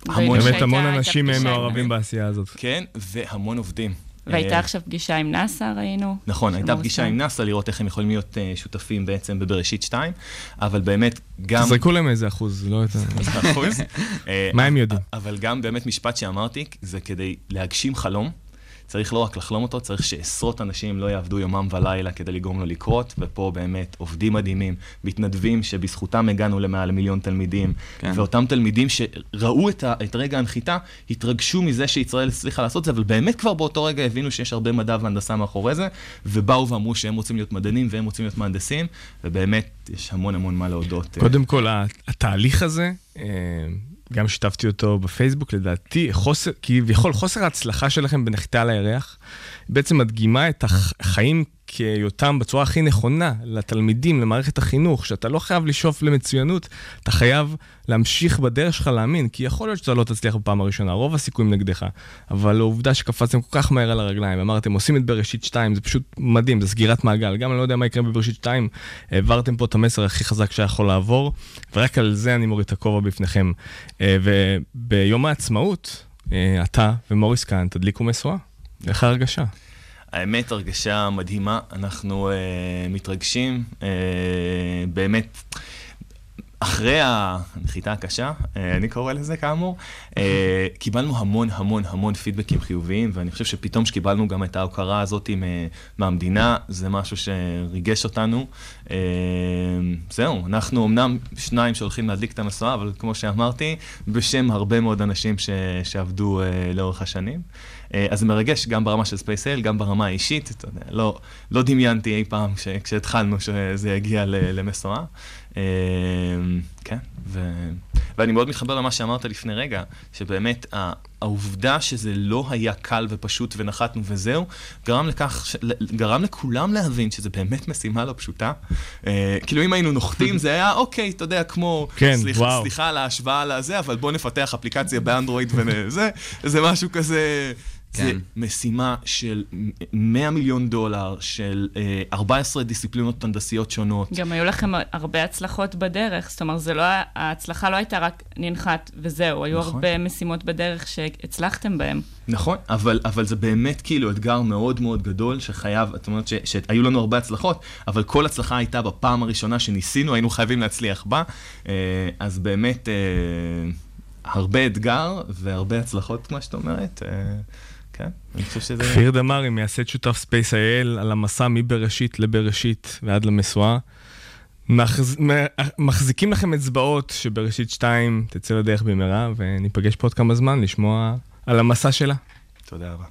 המון, באמת המון אנשים מעורבים בעשייה הזאת. כן, והמון עובדים. והייתה אה, עכשיו פגישה עם נאסא, ראינו? נכון, הייתה פגישה עם נאסא, לראות איך הם יכולים להיות אה, שותפים בעצם בבראשית 2, אבל באמת גם... תזרקו להם איזה אחוז, לא יותר... אחוז. אה, מה הם יודעים? אבל גם באמת משפט שאמרתי, זה כדי להגשים חלום. צריך לא רק לחלום אותו, צריך שעשרות אנשים לא יעבדו יומם ולילה כדי לגרום לו לקרות, ופה באמת עובדים מדהימים, מתנדבים שבזכותם הגענו למעל מיליון תלמידים, כן. ואותם תלמידים שראו את, ה, את רגע הנחיתה, התרגשו מזה שישראל הצליחה לעשות זה, אבל באמת כבר באותו רגע הבינו שיש הרבה מדע והנדסה מאחורי זה, ובאו ואמרו שהם רוצים להיות מדענים והם רוצים להיות מהנדסים, ובאמת יש המון המון מה להודות. קודם כל, התהליך הזה, אה, גם שיתפתי אותו בפייסבוק, לדעתי, חוסר, כביכול חוסר ההצלחה שלכם בנחיתה על הירח, בעצם מדגימה את החיים כהיותם בצורה הכי נכונה לתלמידים, למערכת החינוך, שאתה לא חייב לשאוף למצוינות, אתה חייב להמשיך בדרך שלך להאמין, כי יכול להיות שאתה לא תצליח בפעם הראשונה, רוב הסיכויים נגדך, אבל העובדה שקפצתם כל כך מהר על הרגליים, אמרתם, עושים את בראשית 2, זה פשוט מדהים, זה סגירת מעגל, גם אני לא יודע מה יקרה בבראשית 2, העברתם פה את המסר הכי חזק שיכול לעבור, ורק על זה אני מוריד את הכובע בפניכם. אה, וביום העצמאות, אה, אתה ומוריס כאן תדליקו משואה. איך ההרגשה? האמת, הרגשה מדהימה, אנחנו uh, מתרגשים, uh, באמת. אחרי הנחיתה הקשה, אה, אני קורא לזה כאמור, קיבלנו המון המון המון פידבקים חיוביים, ואני חושב שפתאום שקיבלנו גם את ההוקרה הזאת מהמדינה, זה משהו שריגש אותנו. זהו, אנחנו אמנם שניים שהולכים להדליק את המשואה, אבל כמו שאמרתי, בשם הרבה מאוד אנשים שעבדו לאורך השנים. אה, אז זה מרגש גם ברמה של ספייסל, גם ברמה האישית, אתה יודע, לא, לא דמיינתי אי פעם ש, כשהתחלנו שזה יגיע למשואה. אה, כן, ו... ואני מאוד מתחבר למה שאמרת לפני רגע, שבאמת העובדה שזה לא היה קל ופשוט ונחתנו וזהו, גרם לכך, ש... גרם לכולם להבין שזה באמת משימה לא פשוטה. אה, כאילו אם היינו נוחתים זה היה אוקיי, אתה יודע, כמו, כן, סליחה, וואו. סליחה על ההשוואה לזה, אבל בוא נפתח אפליקציה באנדרואיד וזה, זה משהו כזה... זה כן. משימה של 100 מיליון דולר, של אה, 14 דיסציפלינות הנדסיות שונות. גם היו לכם הרבה הצלחות בדרך, זאת אומרת, זה לא, ההצלחה לא הייתה רק ננחת וזהו, היו נכון. הרבה משימות בדרך שהצלחתם בהן. נכון, אבל, אבל זה באמת כאילו אתגר מאוד מאוד גדול שחייב, את אומרת ש, שהיו לנו הרבה הצלחות, אבל כל הצלחה הייתה בפעם הראשונה שניסינו, היינו חייבים להצליח בה, אה, אז באמת אה, הרבה אתגר והרבה הצלחות, כמו שאת אומרת. כן, אני חושב שזה... כפיר דמארי, מייסד שותף SpaceIL, על המסע מבראשית לבראשית ועד למשואה. מחז... מחזיקים לכם אצבעות שבראשית 2 תצא לדרך במהרה, וניפגש פה עוד כמה זמן לשמוע על המסע שלה. תודה רבה.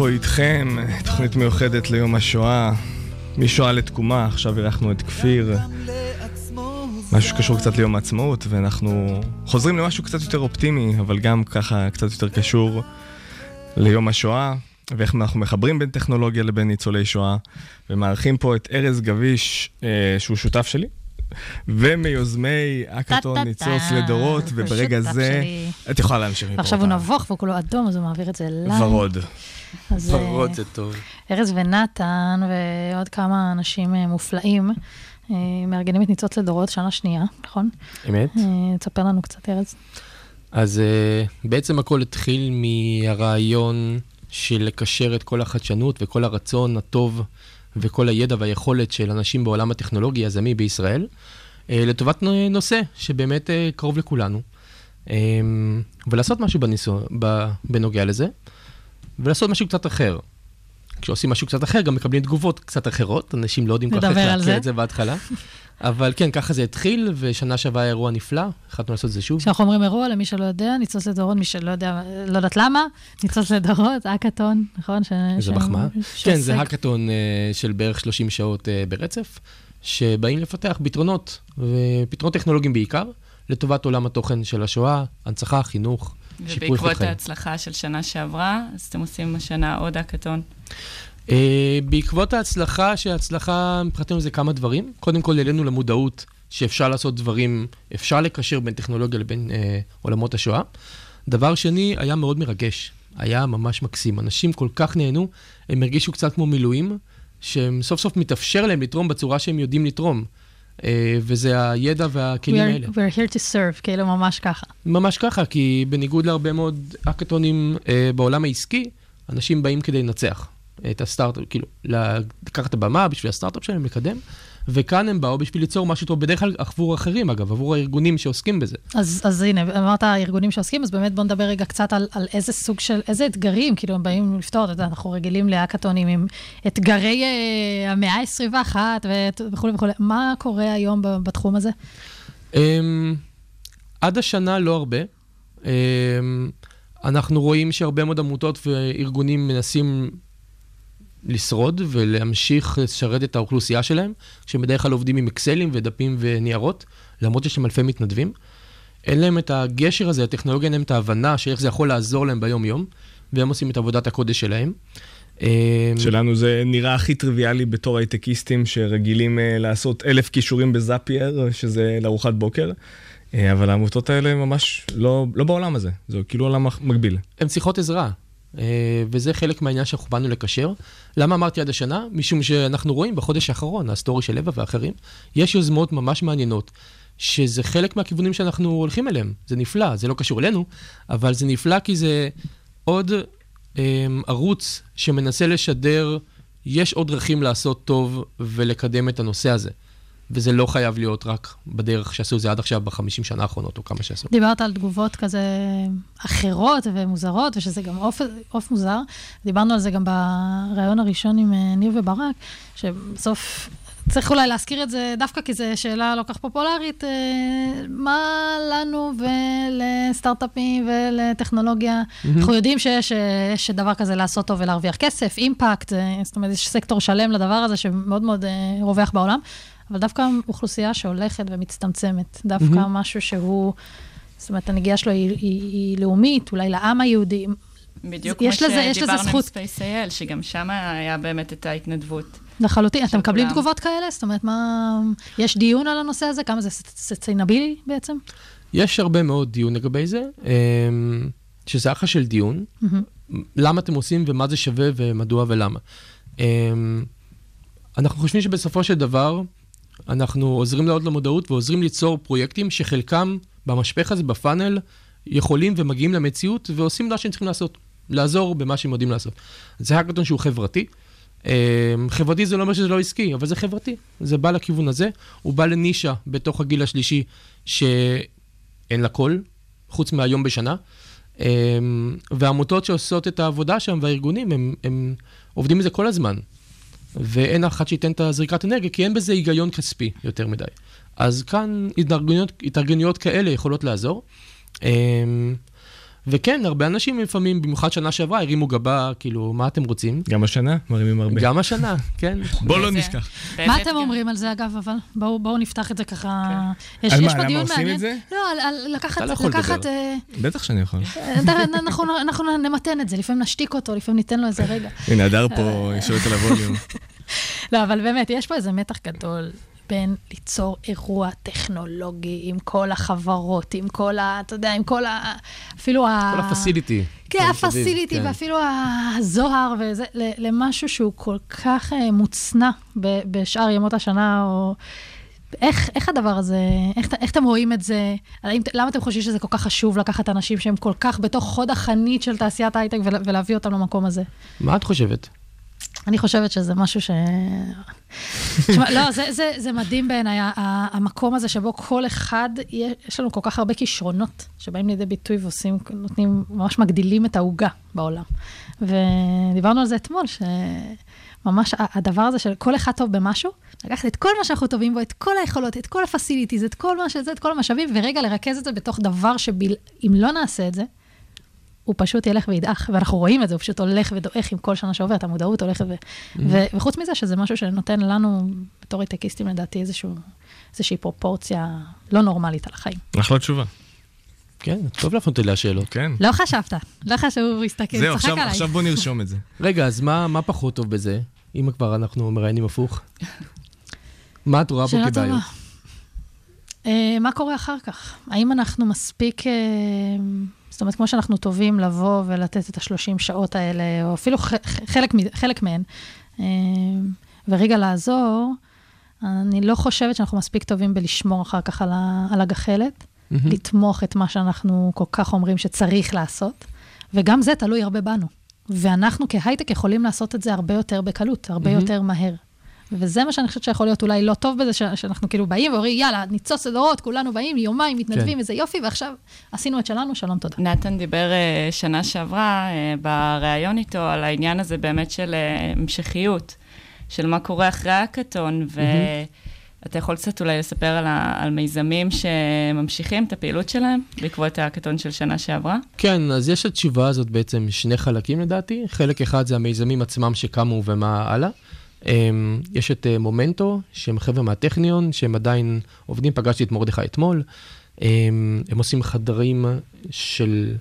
פה איתכם, תוכנית מיוחדת ליום השואה, משואה לתקומה, עכשיו אירחנו את כפיר, משהו שקשור קצת ליום העצמאות, ואנחנו חוזרים למשהו קצת יותר אופטימי, אבל גם ככה קצת יותר קשור ליום השואה, ואיך אנחנו מחברים בין טכנולוגיה לבין ניצולי שואה, ומארחים פה את ארז גביש, אה, שהוא שותף שלי. ומיוזמי אקאטון. ניצוץ לדורות, וברגע זה. את יכולה להמשיך מפה. ועכשיו הוא נבוך והוא כולו אדום, אז הוא מעביר את זה אליי. ורוד. אה, ורוד זה טוב. ארז ונתן ועוד כמה אנשים אה, מופלאים אה, מארגנים את ניצוץ לדורות שנה שנייה, נכון? אמת. תספר לנו קצת, ארז. אז בעצם הכל התחיל מהרעיון של לקשר את כל החדשנות וכל הרצון הטוב וכל הידע והיכולת של אנשים בעולם הטכנולוגי היזמי בישראל, uh, לטובת נו- נושא שבאמת uh, קרוב לכולנו. Um, ולעשות משהו בניסו, בנוגע לזה, ולעשות משהו קצת אחר. כשעושים משהו קצת אחר, גם מקבלים תגובות קצת אחרות, אנשים לא יודעים כל כך זה. את זה בהתחלה. אבל כן, ככה זה התחיל, ושנה שעברה היה אירוע נפלא, החלטנו לעשות את זה שוב. כשאנחנו אומרים אירוע, למי שלא יודע, ניצוץ לדורות, מי שלא יודע, לא יודעת למה, ניצוץ לדורות, אקאטון, נכון? ש- איזה ש- מחמאה. כן, זה האקתון אה, של בערך 30 שעות אה, ברצף, שבאים לפתח פתרונות, ופתרונות טכנולוגיים בעיקר, לטובת עולם התוכן של השואה, הנצחה, חינוך, שיפור איכות ובעקבות חיים. ההצלחה של שנה שעברה, אז אתם עושים השנה עוד האקתון. אה, בעקבות ההצלחה, שההצלחה מבחינתנו זה כמה דברים. קודם כל, העלינו למודעות שאפשר לעשות דברים, אפשר לקשר בין טכנולוגיה לבין אה, עולמות השואה. דבר שני, היה מאוד מרגש, היה ממש מקסים. אנשים כל כך נהנו, הם הרגישו קצת כמו מילואים, שהם סוף סוף מתאפשר להם לתרום בצורה שהם יודעים לתרום. אה, וזה הידע והכלים We are- האלה. We're here to serve, כאילו ממש ככה. ממש ככה, כי בניגוד להרבה מאוד אקתונים אה, בעולם העסקי, אנשים באים כדי לנצח את הסטארט-אפ, כאילו, לקחת את הבמה בשביל הסטארט-אפ שלהם, לקדם, וכאן הם באו בשביל ליצור משהו טוב, בדרך כלל עבור אחרים, אגב, עבור הארגונים שעוסקים בזה. אז, אז הנה, אמרת ארגונים שעוסקים, אז באמת בוא נדבר רגע קצת על, על איזה סוג של, איזה אתגרים, כאילו, הם באים לפתור, אתה יודע, אנחנו רגילים להאקתונים עם אתגרי אה, המאה ה-21 וכולי וכולי. מה קורה היום בתחום הזה? אמ, עד השנה לא הרבה. אמ, אנחנו רואים שהרבה מאוד עמותות וארגונים מנסים לשרוד ולהמשיך לשרת את האוכלוסייה שלהם, שהם בדרך כלל עובדים עם אקסלים ודפים וניירות, למרות שיש שם אלפי מתנדבים. אין להם את הגשר הזה, הטכנולוגיה אין להם את ההבנה של איך זה יכול לעזור להם ביום-יום, והם עושים את עבודת הקודש שלהם. אה, שלנו זה נראה הכי טריוויאלי בתור הייטקיסטים שרגילים אה, לעשות אלף קישורים ב Zapier, שזה לארוחת בוקר. אה, אבל העמותות האלה ממש לא, לא בעולם הזה, זה כאילו עולם מקביל. הן צריכות עזרה, אה, וזה חלק מהעניין שאנחנו באנו לקשר. למה אמרתי עד השנה? משום שאנחנו רואים בחודש האחרון, ה story של אווה ואחרים, יש יוזמות ממש מעניינות, שזה חלק מהכיוונים שאנחנו הולכים אליהם. זה נפלא, זה לא קשור אלינו, אבל זה נפלא כי זה עוד אה, ערוץ שמנסה לשדר, יש עוד דרכים לעשות טוב ולקדם את הנושא הזה. וזה לא חייב להיות רק בדרך שעשו את זה עד עכשיו בחמישים שנה האחרונות, או כמה שעשו. דיברת על תגובות כזה אחרות ומוזרות, ושזה גם עוף, עוף מוזר. דיברנו על זה גם בריאיון הראשון עם אה, ניר וברק, שבסוף צריך אולי להזכיר את זה דווקא כי זו שאלה לא כך פופולרית. אה, מה לנו ולסטארט-אפים ולטכנולוגיה? Mm-hmm. אנחנו יודעים שיש יש דבר כזה לעשות טוב ולהרוויח כסף, אימפקט, אה, זאת אומרת, יש סקטור שלם לדבר הזה שמאוד מאוד רווח בעולם. אבל דווקא אוכלוסייה שהולכת ומצטמצמת, דווקא mm-hmm. משהו שהוא, זאת אומרת, הנגיעה שלו היא, היא, היא לאומית, אולי לעם היהודי. בדיוק כמו שדיברנו עם ספייס.איי.אל, שגם שם היה באמת את ההתנדבות. לחלוטין. אתם מקבלים תגובות כאלה? זאת אומרת, מה... יש דיון על הנושא הזה? כמה זה סציינבילי בעצם? יש הרבה מאוד דיון לגבי זה, אמ, שזה אחלה של דיון. Mm-hmm. למה אתם עושים ומה זה שווה ומדוע ולמה. אמ, אנחנו חושבים שבסופו של דבר, אנחנו עוזרים לעוד למודעות ועוזרים ליצור פרויקטים שחלקם במשפך הזה, בפאנל, יכולים ומגיעים למציאות ועושים מה שהם צריכים לעשות, לעזור במה שהם יודעים לעשות. זה האקתון שהוא חברתי. אה, חברתי זה לא אומר שזה לא עסקי, אבל זה חברתי. זה בא לכיוון הזה, הוא בא לנישה בתוך הגיל השלישי שאין לה קול, חוץ מהיום בשנה. אה, והעמותות שעושות את העבודה שם והארגונים, הם, הם עובדים בזה כל הזמן. ואין אחת שייתן את הזריקת אנרגיה, כי אין בזה היגיון כספי יותר מדי. אז כאן התארגנויות, כאלה יכולות לעזור. וכן, הרבה אנשים לפעמים, במיוחד שנה שעברה, הרימו גבה, כאילו, מה אתם רוצים? גם השנה? מרימים הרבה. גם השנה, כן. בוא לא נשכח. מה אתם אומרים על זה, אגב, אבל? בואו נפתח את זה ככה. כן. על מה, למה עושים את זה? לא, על לקחת... אתה לא יכול לדבר. אה, בטח שאני יכול. אנחנו נמתן את זה, לפעמים נשתיק אותו, לפעמים ניתן לו איזה רגע. הנה, הדר פה שולט על הווליום. לא, אבל באמת, יש פה איזה מתח גדול בין ליצור אירוע טכנולוגי עם כל החברות, עם כל ה... אתה יודע, עם כל ה... אפילו ה... כל הפסיליטי. כן, הפסיליטי, כן. ואפילו הזוהר, וזה, למשהו שהוא כל כך אה, מוצנע בשאר ימות השנה, או... איך, איך הדבר הזה, איך, איך אתם רואים את זה? האם, למה אתם חושבים שזה כל כך חשוב לקחת אנשים שהם כל כך בתוך חוד החנית של תעשיית ההייטק ולהביא אותם למקום הזה? מה את חושבת? אני חושבת שזה משהו ש... תשמע, לא, זה, זה, זה מדהים בעיניי, המקום הזה שבו כל אחד, יש לנו כל כך הרבה כישרונות שבאים לידי ביטוי ועושים, נותנים, ממש מגדילים את העוגה בעולם. ודיברנו על זה אתמול, שממש הדבר הזה של כל אחד טוב במשהו, לקחת את כל מה שאנחנו טובים בו, את כל היכולות, את כל הפסיליטיז, את כל מה שזה, את כל המשאבים, ורגע לרכז את זה בתוך דבר שאם לא נעשה את זה, הוא פשוט ילך וידעך, ואנחנו רואים את זה, הוא פשוט הולך ודועך עם כל שנה שעוברת, המודעות הולכת ו... Mm-hmm. ו... וחוץ מזה, שזה משהו שנותן לנו, בתור הייטקיסטים לדעתי, איזשהו, איזושהי פרופורציה לא נורמלית על החיים. אחלה תשובה. כן, טוב להפנות אליה שאלות. כן. לא חשבת, לא חשב, הוא הסתכל, זהו, עכשיו, עכשיו בוא נרשום את זה. רגע, אז מה, מה פחות טוב בזה, אם כבר אנחנו מראיינים הפוך? מה את רואה בו כבעיות? Uh, מה קורה אחר כך? האם אנחנו מספיק... Uh, זאת אומרת, כמו שאנחנו טובים לבוא ולתת את השלושים שעות האלה, או אפילו חלק, חלק מהן, אה, ורגע לעזור, אני לא חושבת שאנחנו מספיק טובים בלשמור אחר כך על, ה, על הגחלת, mm-hmm. לתמוך את מה שאנחנו כל כך אומרים שצריך לעשות, וגם זה תלוי הרבה בנו. ואנחנו כהייטק יכולים לעשות את זה הרבה יותר בקלות, הרבה mm-hmm. יותר מהר. וזה מה שאני חושבת שיכול להיות אולי לא טוב בזה, שאנחנו כאילו באים ואומרים, יאללה, ניצוץ לדורות, כולנו באים, יומיים, מתנדבים, כן. איזה יופי, ועכשיו עשינו את שלנו, שלום, תודה. נתן דיבר uh, שנה שעברה uh, בריאיון איתו על העניין הזה באמת של uh, המשכיות, של מה קורה אחרי האקתון, ו... אתה יכול קצת אולי לספר על, ה, על מיזמים שממשיכים את הפעילות שלהם בעקבות האקתון של שנה שעברה? כן, אז יש לתשובה הזאת בעצם שני חלקים לדעתי. חלק אחד זה המיזמים עצמם שקמו ומה הלאה. אמ, יש את אה, מומנטו, שהם חבר'ה מהטכניון, שהם עדיין עובדים, פגשתי את מרדכי אתמול. הם, הם עושים חדרים של...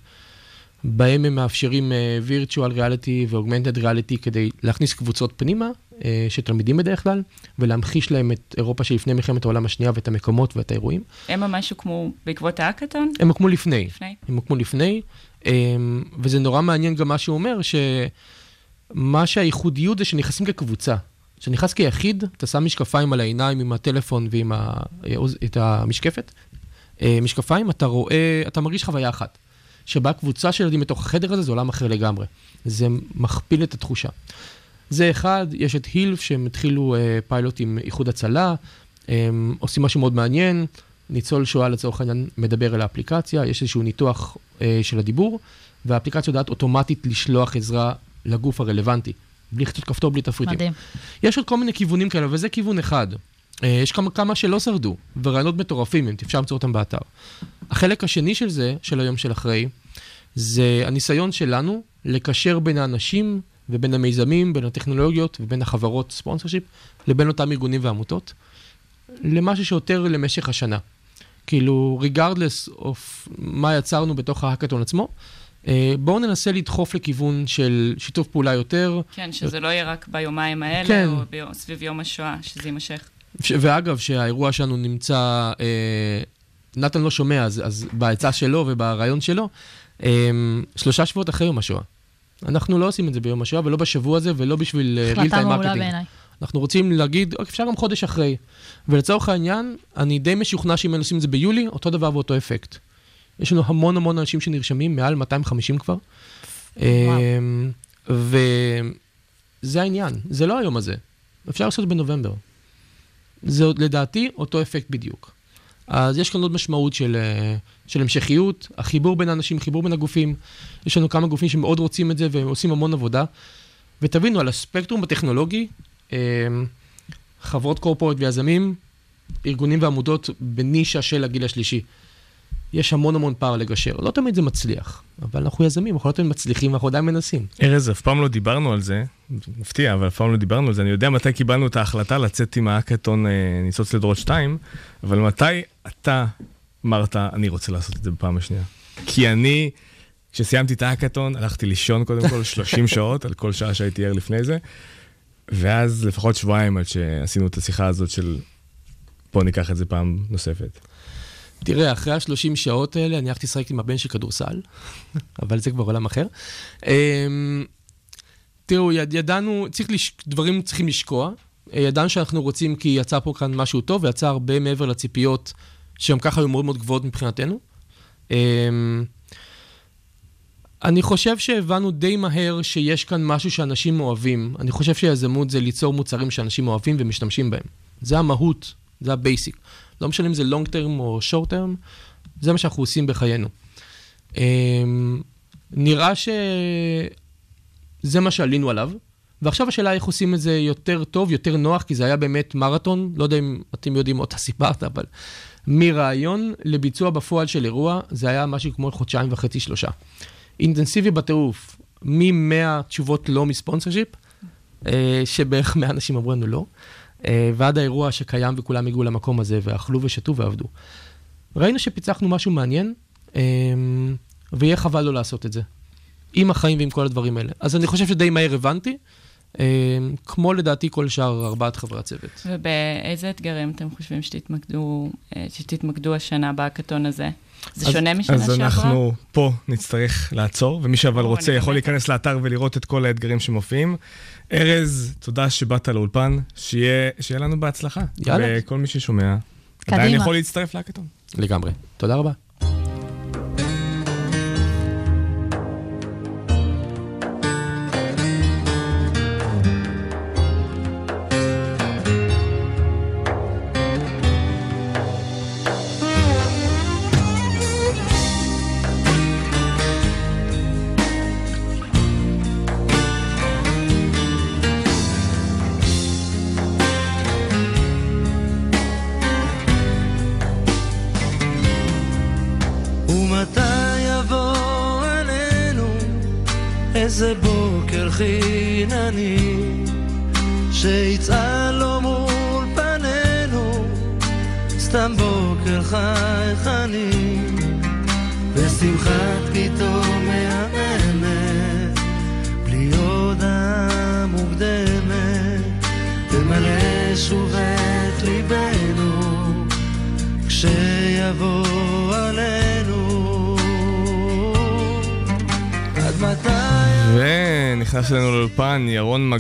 בהם הם מאפשרים uh, virtual reality ו-augmented reality כדי להכניס קבוצות פנימה, uh, של תלמידים בדרך כלל, ולהמחיש להם את אירופה שלפני מלחמת העולם השנייה ואת המקומות ואת האירועים. הם ממש הוקמו בעקבות האקתון? הם הוקמו לפני. לפני? הם הוקמו לפני, um, וזה נורא מעניין גם מה שהוא אומר, שמה שהייחודיות זה שנכנסים כקבוצה. כשאתה נכנס כיחיד, אתה שם משקפיים על העיניים עם הטלפון ועם ה... את המשקפת, uh, משקפיים, אתה רואה, אתה מרגיש חוויה אחת. שבה קבוצה של ילדים בתוך החדר הזה זה עולם אחר לגמרי. זה מכפיל את התחושה. זה אחד, יש את הילף שהם התחילו אה, פיילוט עם איחוד הצלה, הם עושים משהו מאוד מעניין, ניצול שואה לצורך העניין מדבר אל האפליקציה, יש איזשהו ניתוח אה, של הדיבור, והאפליקציה יודעת אוטומטית לשלוח עזרה לגוף הרלוונטי, בלי לחיצות כפתור, בלי תפריטים. מדהים. יש עוד כל מיני כיוונים כאלה, וזה כיוון אחד. אה, יש כמה, כמה שלא שרדו, ורעיונות מטורפים, אם אפשר למצוא אותם באתר. החלק השני של זה, של היום של אחרי, זה הניסיון שלנו לקשר בין האנשים ובין המיזמים, בין הטכנולוגיות ובין החברות ספונסר שיפ, לבין אותם ארגונים ועמותות, למשהו שיותר למשך השנה. כאילו, regardless of מה יצרנו בתוך ההאקתון עצמו, בואו ננסה לדחוף לכיוון של שיתוף פעולה יותר. כן, שזה לא יהיה רק ביומיים האלה, כן. או ביום, סביב יום השואה, שזה יימשך. ש- ואגב, שהאירוע שלנו נמצא, אה, נתן לא שומע, אז, אז בעצה שלו וברעיון שלו, אה, שלושה שבועות אחרי יום השואה. אנחנו לא עושים את זה ביום השואה, ולא בשבוע הזה, ולא בשביל אה, real החלטה מעולה. בעיניי. אנחנו רוצים להגיד, אוקיי, אפשר גם חודש אחרי. ולצורך העניין, אני די משוכנע שאם היינו עושים את זה ביולי, אותו דבר ואותו אפקט. יש לנו המון המון אנשים שנרשמים, מעל 250 כבר. אמ, וזה העניין, זה לא היום הזה. אפשר לעשות בנובמבר. זה לדעתי אותו אפקט בדיוק. אז יש כאן עוד משמעות של, אה, של המשכיות, החיבור בין האנשים, חיבור בין הגופים. יש לנו כמה גופים שמאוד רוצים את זה והם עושים המון עבודה. ותבינו, על הספקטרום הטכנולוגי, אה, חברות קורפורט ויזמים, ארגונים ועמותות בנישה של הגיל השלישי. יש המון המון פער לגשר. לא תמיד זה מצליח, אבל אנחנו יזמים, אנחנו לא תמיד מצליחים, אנחנו עדיין מנסים. ארז, אף פעם לא דיברנו על זה, מפתיע, אבל אף פעם לא דיברנו על זה. אני יודע מתי קיבלנו את ההחלטה לצאת עם האקתון אה, ניצוץ לדורות 2, אבל מתי אתה אמרת, אני רוצה לעשות את זה בפעם השנייה? כי אני, כשסיימתי את האקתון, הלכתי לישון קודם כל 30 שעות, על כל שעה שהייתי ער לפני זה, ואז לפחות שבועיים עד שעשינו את השיחה הזאת של בוא ניקח את זה פעם נוספת. תראה, אחרי ה-30 שעות האלה, אני הלכתי לשחק עם הבן של כדורסל, אבל זה כבר עולם אחר. אמ, תראו, יד, ידענו, צריך לש... דברים צריכים לשקוע. ידענו שאנחנו רוצים כי יצא פה כאן משהו טוב, ויצא הרבה מעבר לציפיות שגם ככה היו מאוד מאוד גבוהות מבחינתנו. אמ, אני חושב שהבנו די מהר שיש כאן משהו שאנשים אוהבים. אני חושב שיזמות זה ליצור מוצרים שאנשים אוהבים ומשתמשים בהם. זה המהות, זה ה basic. לא משנה אם זה לונג טרם או שורט טרם, זה מה שאנחנו עושים בחיינו. אמ, נראה שזה מה שעלינו עליו, ועכשיו השאלה איך עושים את זה יותר טוב, יותר נוח, כי זה היה באמת מרתון, לא יודע אם אתם יודעים אותה סיפרת, אבל מרעיון לביצוע בפועל של אירוע, זה היה משהו כמו חודשיים וחצי, שלושה. אינטנסיבי בטירוף, מ-100 תשובות לא מספונסר שיפ, אה, שבערך 100 אנשים אמרו לנו לא, ועד האירוע שקיים וכולם הגיעו למקום הזה ואכלו ושתו ועבדו. ראינו שפיצחנו משהו מעניין, אה, ויהיה חבל לא לעשות את זה. עם החיים ועם כל הדברים האלה. אז אני חושב שדי מהר הבנתי, אה, כמו לדעתי כל שאר ארבעת חברי הצוות. ובאיזה אתגרים אתם חושבים שתתמקדו, אה, שתתמקדו השנה בהאקתון הזה? זה אז- שונה משנה אז שעברה? אנחנו פה נצטרך לעצור, ומי שאבל רוצה יכול להיכנס לאתר ולראות את כל האתגרים שמופיעים. ארז, תודה שבאת לאולפן, שיהיה שיהיה לנו בהצלחה. יאללה. וכל מי ששומע, עדיין קדימה. יכול להצטרף להאקתון. לגמרי. תודה רבה.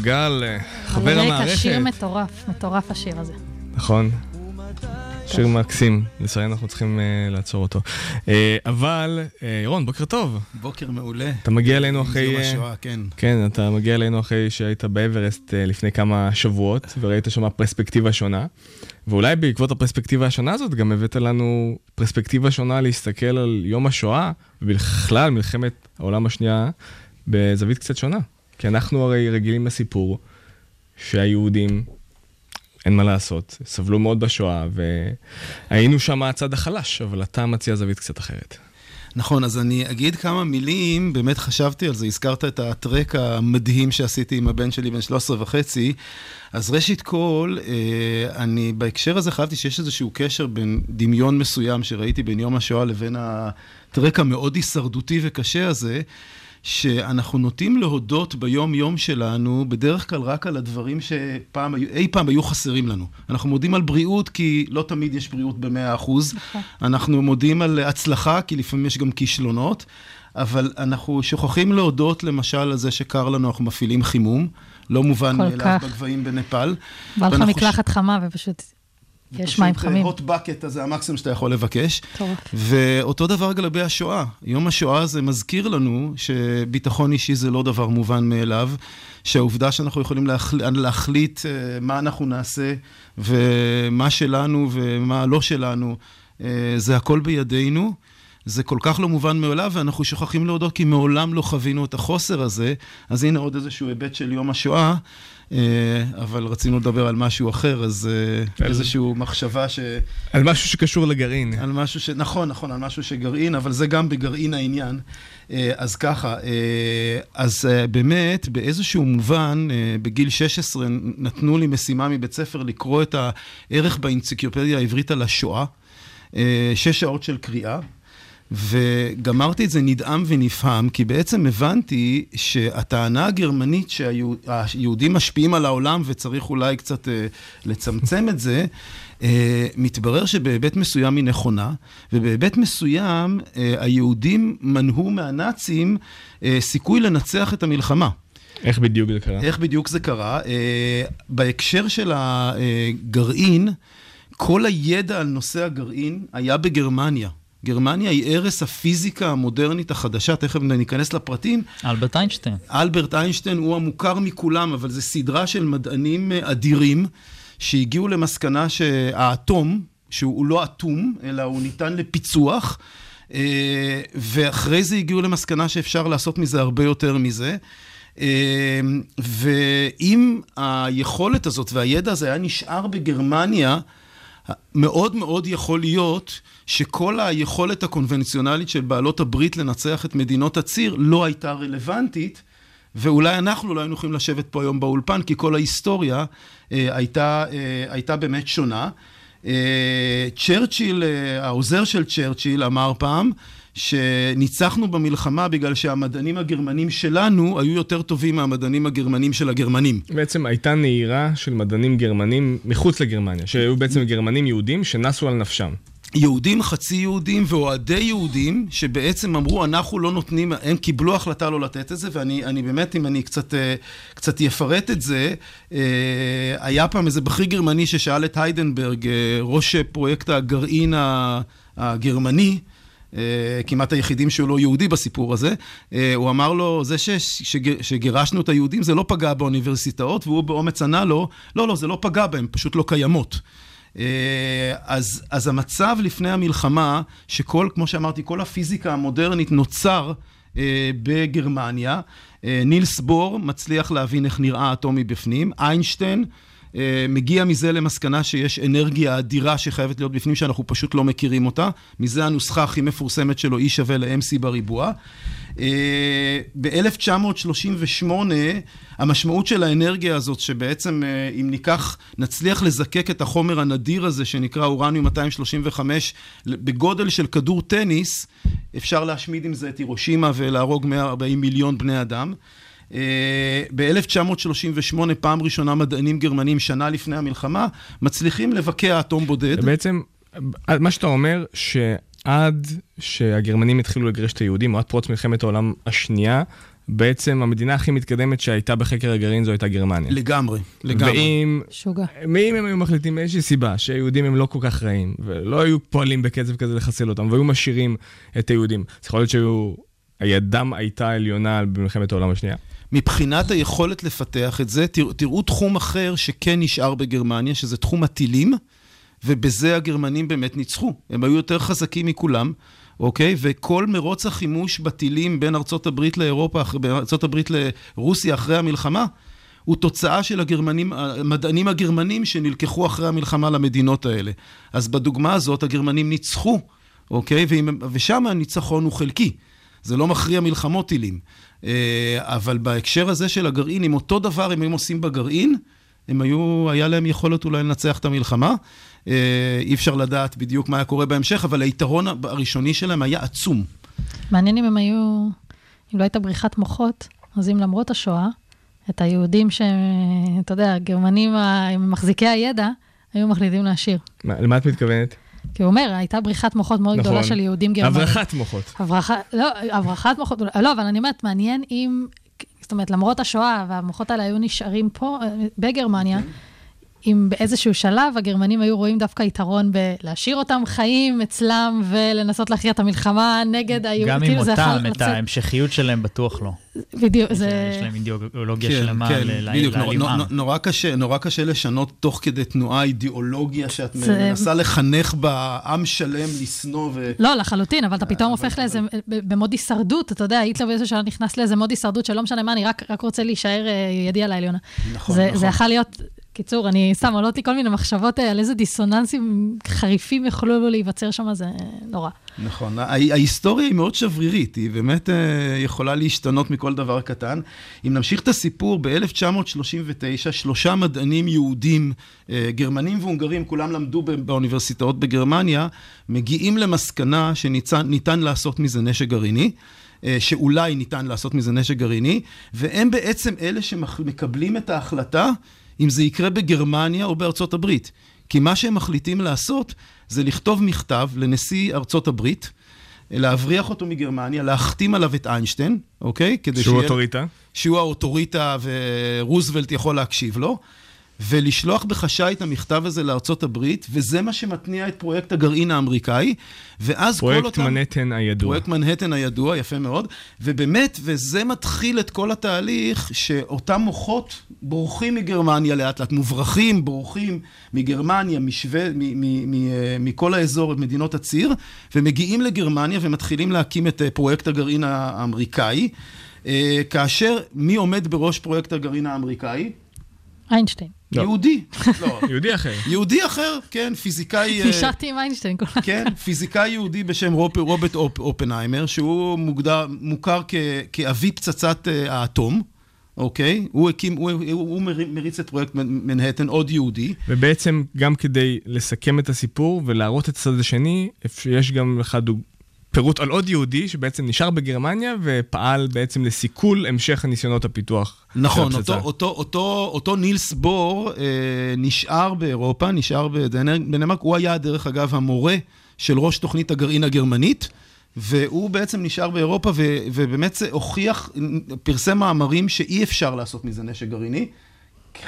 ירון מגל, חבר המערכת. שיר מטורף, מטורף השיר הזה. נכון. שיר מקסים, לצערי אנחנו צריכים uh, לעצור אותו. Uh, אבל, uh, ירון, בוקר טוב. בוקר מעולה. אתה מגיע אלינו אחרי... יום uh, השואה, כן. כן, אתה מגיע אלינו אחרי שהיית באברסט uh, לפני כמה שבועות, וראית שם פרספקטיבה שונה. ואולי בעקבות הפרספקטיבה השונה הזאת, גם הבאת לנו פרספקטיבה שונה להסתכל על יום השואה, ובכלל מלחמת העולם השנייה, בזווית קצת שונה. כי אנחנו הרי רגילים לסיפור שהיהודים אין מה לעשות, סבלו מאוד בשואה, והיינו שם הצד החלש, אבל אתה מציע זווית קצת אחרת. נכון, אז אני אגיד כמה מילים, באמת חשבתי על זה, הזכרת את הטרק המדהים שעשיתי עם הבן שלי בן 13 וחצי. אז ראשית כל, אה, אני בהקשר הזה חשבתי שיש איזשהו קשר בין דמיון מסוים שראיתי בין יום השואה לבין הטרק המאוד הישרדותי וקשה הזה. שאנחנו נוטים להודות ביום-יום שלנו, בדרך כלל רק על הדברים שפעם, אי פעם היו חסרים לנו. אנחנו מודים על בריאות, כי לא תמיד יש בריאות במאה אחוז. אנחנו מודים על הצלחה, כי לפעמים יש גם כישלונות. אבל אנחנו שוכחים להודות, למשל, על זה שקר לנו, אנחנו מפעילים חימום. לא מובן מאליו. בגבהים בנפאל. בא לך מקלחת חמה ופשוט יש מים חמים. הוט בקט, אז זה המקסימום שאתה יכול לבקש. טוב. ואותו דבר לגבי השואה. יום השואה הזה מזכיר לנו שביטחון אישי זה לא דבר מובן מאליו, שהעובדה שאנחנו יכולים להחל... להחליט אה, מה אנחנו נעשה, ומה שלנו ומה לא שלנו, אה, זה הכל בידינו. זה כל כך לא מובן מאליו, ואנחנו שוכחים להודות כי מעולם לא חווינו את החוסר הזה. אז הנה עוד איזשהו היבט של יום השואה, אה, אבל רצינו לדבר על משהו אחר, אז אה, על- איזושהי מחשבה ש... על משהו שקשור לגרעין. על משהו ש... נכון, נכון, על משהו שגרעין, אבל זה גם בגרעין העניין. אה, אז ככה, אה, אז אה, באמת, באיזשהו מובן, אה, בגיל 16 נתנו לי משימה מבית ספר לקרוא את הערך באנציקלופדיה העברית על השואה, אה, שש שעות של קריאה. וגמרתי את זה נדהם ונפעם, כי בעצם הבנתי שהטענה הגרמנית שהיהודים משפיעים על העולם וצריך אולי קצת אה, לצמצם את זה, אה, מתברר שבהיבט מסוים היא נכונה, ובהיבט מסוים אה, היהודים מנעו מהנאצים אה, סיכוי לנצח את המלחמה. איך בדיוק זה קרה? איך בדיוק זה קרה? אה, בהקשר של הגרעין, כל הידע על נושא הגרעין היה בגרמניה. גרמניה היא ערש הפיזיקה המודרנית החדשה, תכף ניכנס לפרטים. אלברט איינשטיין. אלברט איינשטיין הוא המוכר מכולם, אבל זו סדרה של מדענים אה, אדירים, שהגיעו למסקנה שהאטום, שהוא לא אטום, אלא הוא ניתן לפיצוח, אה, ואחרי זה הגיעו למסקנה שאפשר לעשות מזה הרבה יותר מזה. אה, ואם היכולת הזאת והידע הזה היה נשאר בגרמניה, מאוד מאוד יכול להיות שכל היכולת הקונבנציונלית של בעלות הברית לנצח את מדינות הציר לא הייתה רלוונטית, ואולי אנחנו לא היינו יכולים לשבת פה היום באולפן, כי כל ההיסטוריה אה, הייתה, אה, הייתה באמת שונה. אה, צ'רצ'יל, אה, העוזר של צ'רצ'יל אמר פעם, שניצחנו במלחמה בגלל שהמדענים הגרמנים שלנו היו יותר טובים מהמדענים הגרמנים של הגרמנים. בעצם הייתה נהירה של מדענים גרמנים מחוץ לגרמניה, שהיו בעצם גרמנים יהודים שנסו על נפשם. יהודים, חצי יהודים ואוהדי יהודים, שבעצם אמרו, אנחנו לא נותנים, הם קיבלו החלטה לא לתת את זה, ואני אני באמת, אם אני קצת, אה, קצת אפרט את זה, אה, היה פעם איזה בכיר גרמני ששאל את היידנברג, אה, ראש פרויקט הגרעין הגרמני, כמעט היחידים שהוא לא יהודי בסיפור הזה, אה, הוא אמר לו, זה ש, שג, שגירשנו את היהודים זה לא פגע באוניברסיטאות, והוא באומץ ענה לו, לא, לא, זה לא פגע בהם, פשוט לא קיימות. אה, אז, אז המצב לפני המלחמה, שכל, כמו שאמרתי, כל הפיזיקה המודרנית נוצר אה, בגרמניה. אה, נילס בור מצליח להבין איך נראה האטום מבפנים. איינשטיין אה, מגיע מזה למסקנה שיש אנרגיה אדירה שחייבת להיות בפנים, שאנחנו פשוט לא מכירים אותה. מזה הנוסחה הכי מפורסמת שלו, E שווה ל-MC בריבוע. אה, ב-1938, המשמעות של האנרגיה הזאת, שבעצם אה, אם ניקח, נצליח לזקק את החומר הנדיר הזה, שנקרא אורניום 235, בגודל של כדור טניס, אפשר להשמיד עם זה את הירושימה ולהרוג 140 מיליון בני אדם. ב-1938, פעם ראשונה מדענים גרמנים, שנה לפני המלחמה, מצליחים לבקע אטום בודד. בעצם, מה שאתה אומר, שעד שהגרמנים התחילו לגרש את היהודים, או עד פרוץ מלחמת העולם השנייה, בעצם המדינה הכי מתקדמת שהייתה בחקר הגרעין זו הייתה גרמניה. לגמרי, לגמרי. ואם... שוגע. ואם הם היו מחליטים מאיזושהי סיבה שהיהודים הם לא כל כך רעים, ולא היו פועלים בקצב כזה לחסל אותם, והיו משאירים את היהודים, אז יכול להיות שהיו... הידם הייתה עליונה במלחמת העולם השנייה. מבחינת היכולת לפתח את זה, תראו, תראו תחום אחר שכן נשאר בגרמניה, שזה תחום הטילים, ובזה הגרמנים באמת ניצחו. הם היו יותר חזקים מכולם, אוקיי? וכל מרוץ החימוש בטילים בין ארצות הברית לאירופה, בין ארצות הברית לרוסיה אחרי המלחמה, הוא תוצאה של הגרמנים, המדענים הגרמנים שנלקחו אחרי המלחמה למדינות האלה. אז בדוגמה הזאת הגרמנים ניצחו, אוקיי? ושם הניצחון הוא חלקי. זה לא מכריע מלחמות טילים. אבל בהקשר הזה של הגרעין, אם אותו דבר הם היו עושים בגרעין, הם היו, היה להם יכולת אולי לנצח את המלחמה. אי אפשר לדעת בדיוק מה היה קורה בהמשך, אבל היתרון הראשוני שלהם היה עצום. מעניין אם הם היו, אם לא הייתה בריחת מוחות, אז אם למרות השואה, את היהודים שהם, אתה יודע, הגרמנים מחזיקי הידע, היו מחליטים להשאיר. למה את מתכוונת? כי הוא אומר, הייתה בריחת מוחות מאוד נכון. גדולה של יהודים גרמנים. הברחת מוחות. הברחת, לא, הברחת מוחות, לא, אבל אני אומרת, מעניין אם, זאת אומרת, למרות השואה, והמוחות האלה היו נשארים פה, בגרמניה, אם באיזשהו שלב הגרמנים היו רואים דווקא יתרון בלהשאיר אותם חיים אצלם ולנסות להכריע את המלחמה נגד היהודים. גם עם אותם, את ההמשכיות שלהם בטוח לא. בדיוק, זה... יש להם אידיאולוגיה שלמה כן, להלימם. נורא קשה, נורא קשה לשנות תוך כדי תנועה אידיאולוגיה שאת מנסה לחנך בה עם שלם לשנוא ו... לא, לחלוטין, אבל אתה פתאום הופך לאיזה, במוד הישרדות, אתה יודע, היטלר באיזשהו שלב נכנס לאיזה מוד הישרדות שלא משנה מה, אני רק רוצה להישאר ידי על העליונה. נכון, נכון. זה יכול להיות... קיצור, אני סתם עולות לי כל מיני מחשבות על איזה דיסוננסים חריפים יכולו להיווצר שם, זה נורא. נכון, ההיסטוריה היא מאוד שברירית, היא באמת יכולה להשתנות מכל דבר קטן. אם נמשיך את הסיפור, ב-1939, שלושה מדענים יהודים, גרמנים והונגרים, כולם למדו באוניברסיטאות בגרמניה, מגיעים למסקנה שניתן לעשות מזה נשק גרעיני. שאולי ניתן לעשות מזה נשק גרעיני, והם בעצם אלה שמקבלים את ההחלטה אם זה יקרה בגרמניה או בארצות הברית. כי מה שהם מחליטים לעשות זה לכתוב מכתב לנשיא ארצות הברית, להבריח אותו מגרמניה, להחתים עליו את איינשטיין, אוקיי? שהוא שיהיה... אוטוריטה. שהוא האוטוריטה ורוזוולט יכול להקשיב לו. ולשלוח בחשאי את המכתב הזה לארצות הברית, וזה מה שמתניע את פרויקט הגרעין האמריקאי. ואז כל אותם... פרויקט מנהטן הידוע. פרויקט מנהטן הידוע, יפה מאוד. ובאמת, וזה מתחיל את כל התהליך, שאותם מוחות בורחים מגרמניה לאט לאט, מוברחים, בורחים מגרמניה, משווה, מכל האזור, מדינות הציר, ומגיעים לגרמניה ומתחילים להקים את פרויקט הגרעין האמריקאי. כאשר, מי עומד בראש פרויקט הגרעין האמריקאי? איינשטיין. לא. יהודי. לא. יהודי אחר. יהודי אחר, כן, פיזיקאי... נשארתי עם איינשטיין כל הזמן. כן, פיזיקאי יהודי בשם רוברט אופנהיימר, שהוא מוגדר, מוכר כ, כאבי פצצת האטום. אוקיי? הוא הקים, הוא, הוא, הוא מריץ את פרויקט מנהטן, עוד יהודי. ובעצם, גם כדי לסכם את הסיפור ולהראות את הצד השני, יש גם לך דוג... פירוט על עוד יהודי שבעצם נשאר בגרמניה ופעל בעצם לסיכול המשך הניסיונות הפיתוח נכון, אותו, אותו, אותו, אותו נילס בור אה, נשאר באירופה, נשאר בדנמרק, הוא היה דרך אגב המורה של ראש תוכנית הגרעין הגרמנית. והוא בעצם נשאר באירופה ו, ובאמת הוכיח, פרסם מאמרים שאי אפשר לעשות מזה נשק גרעיני.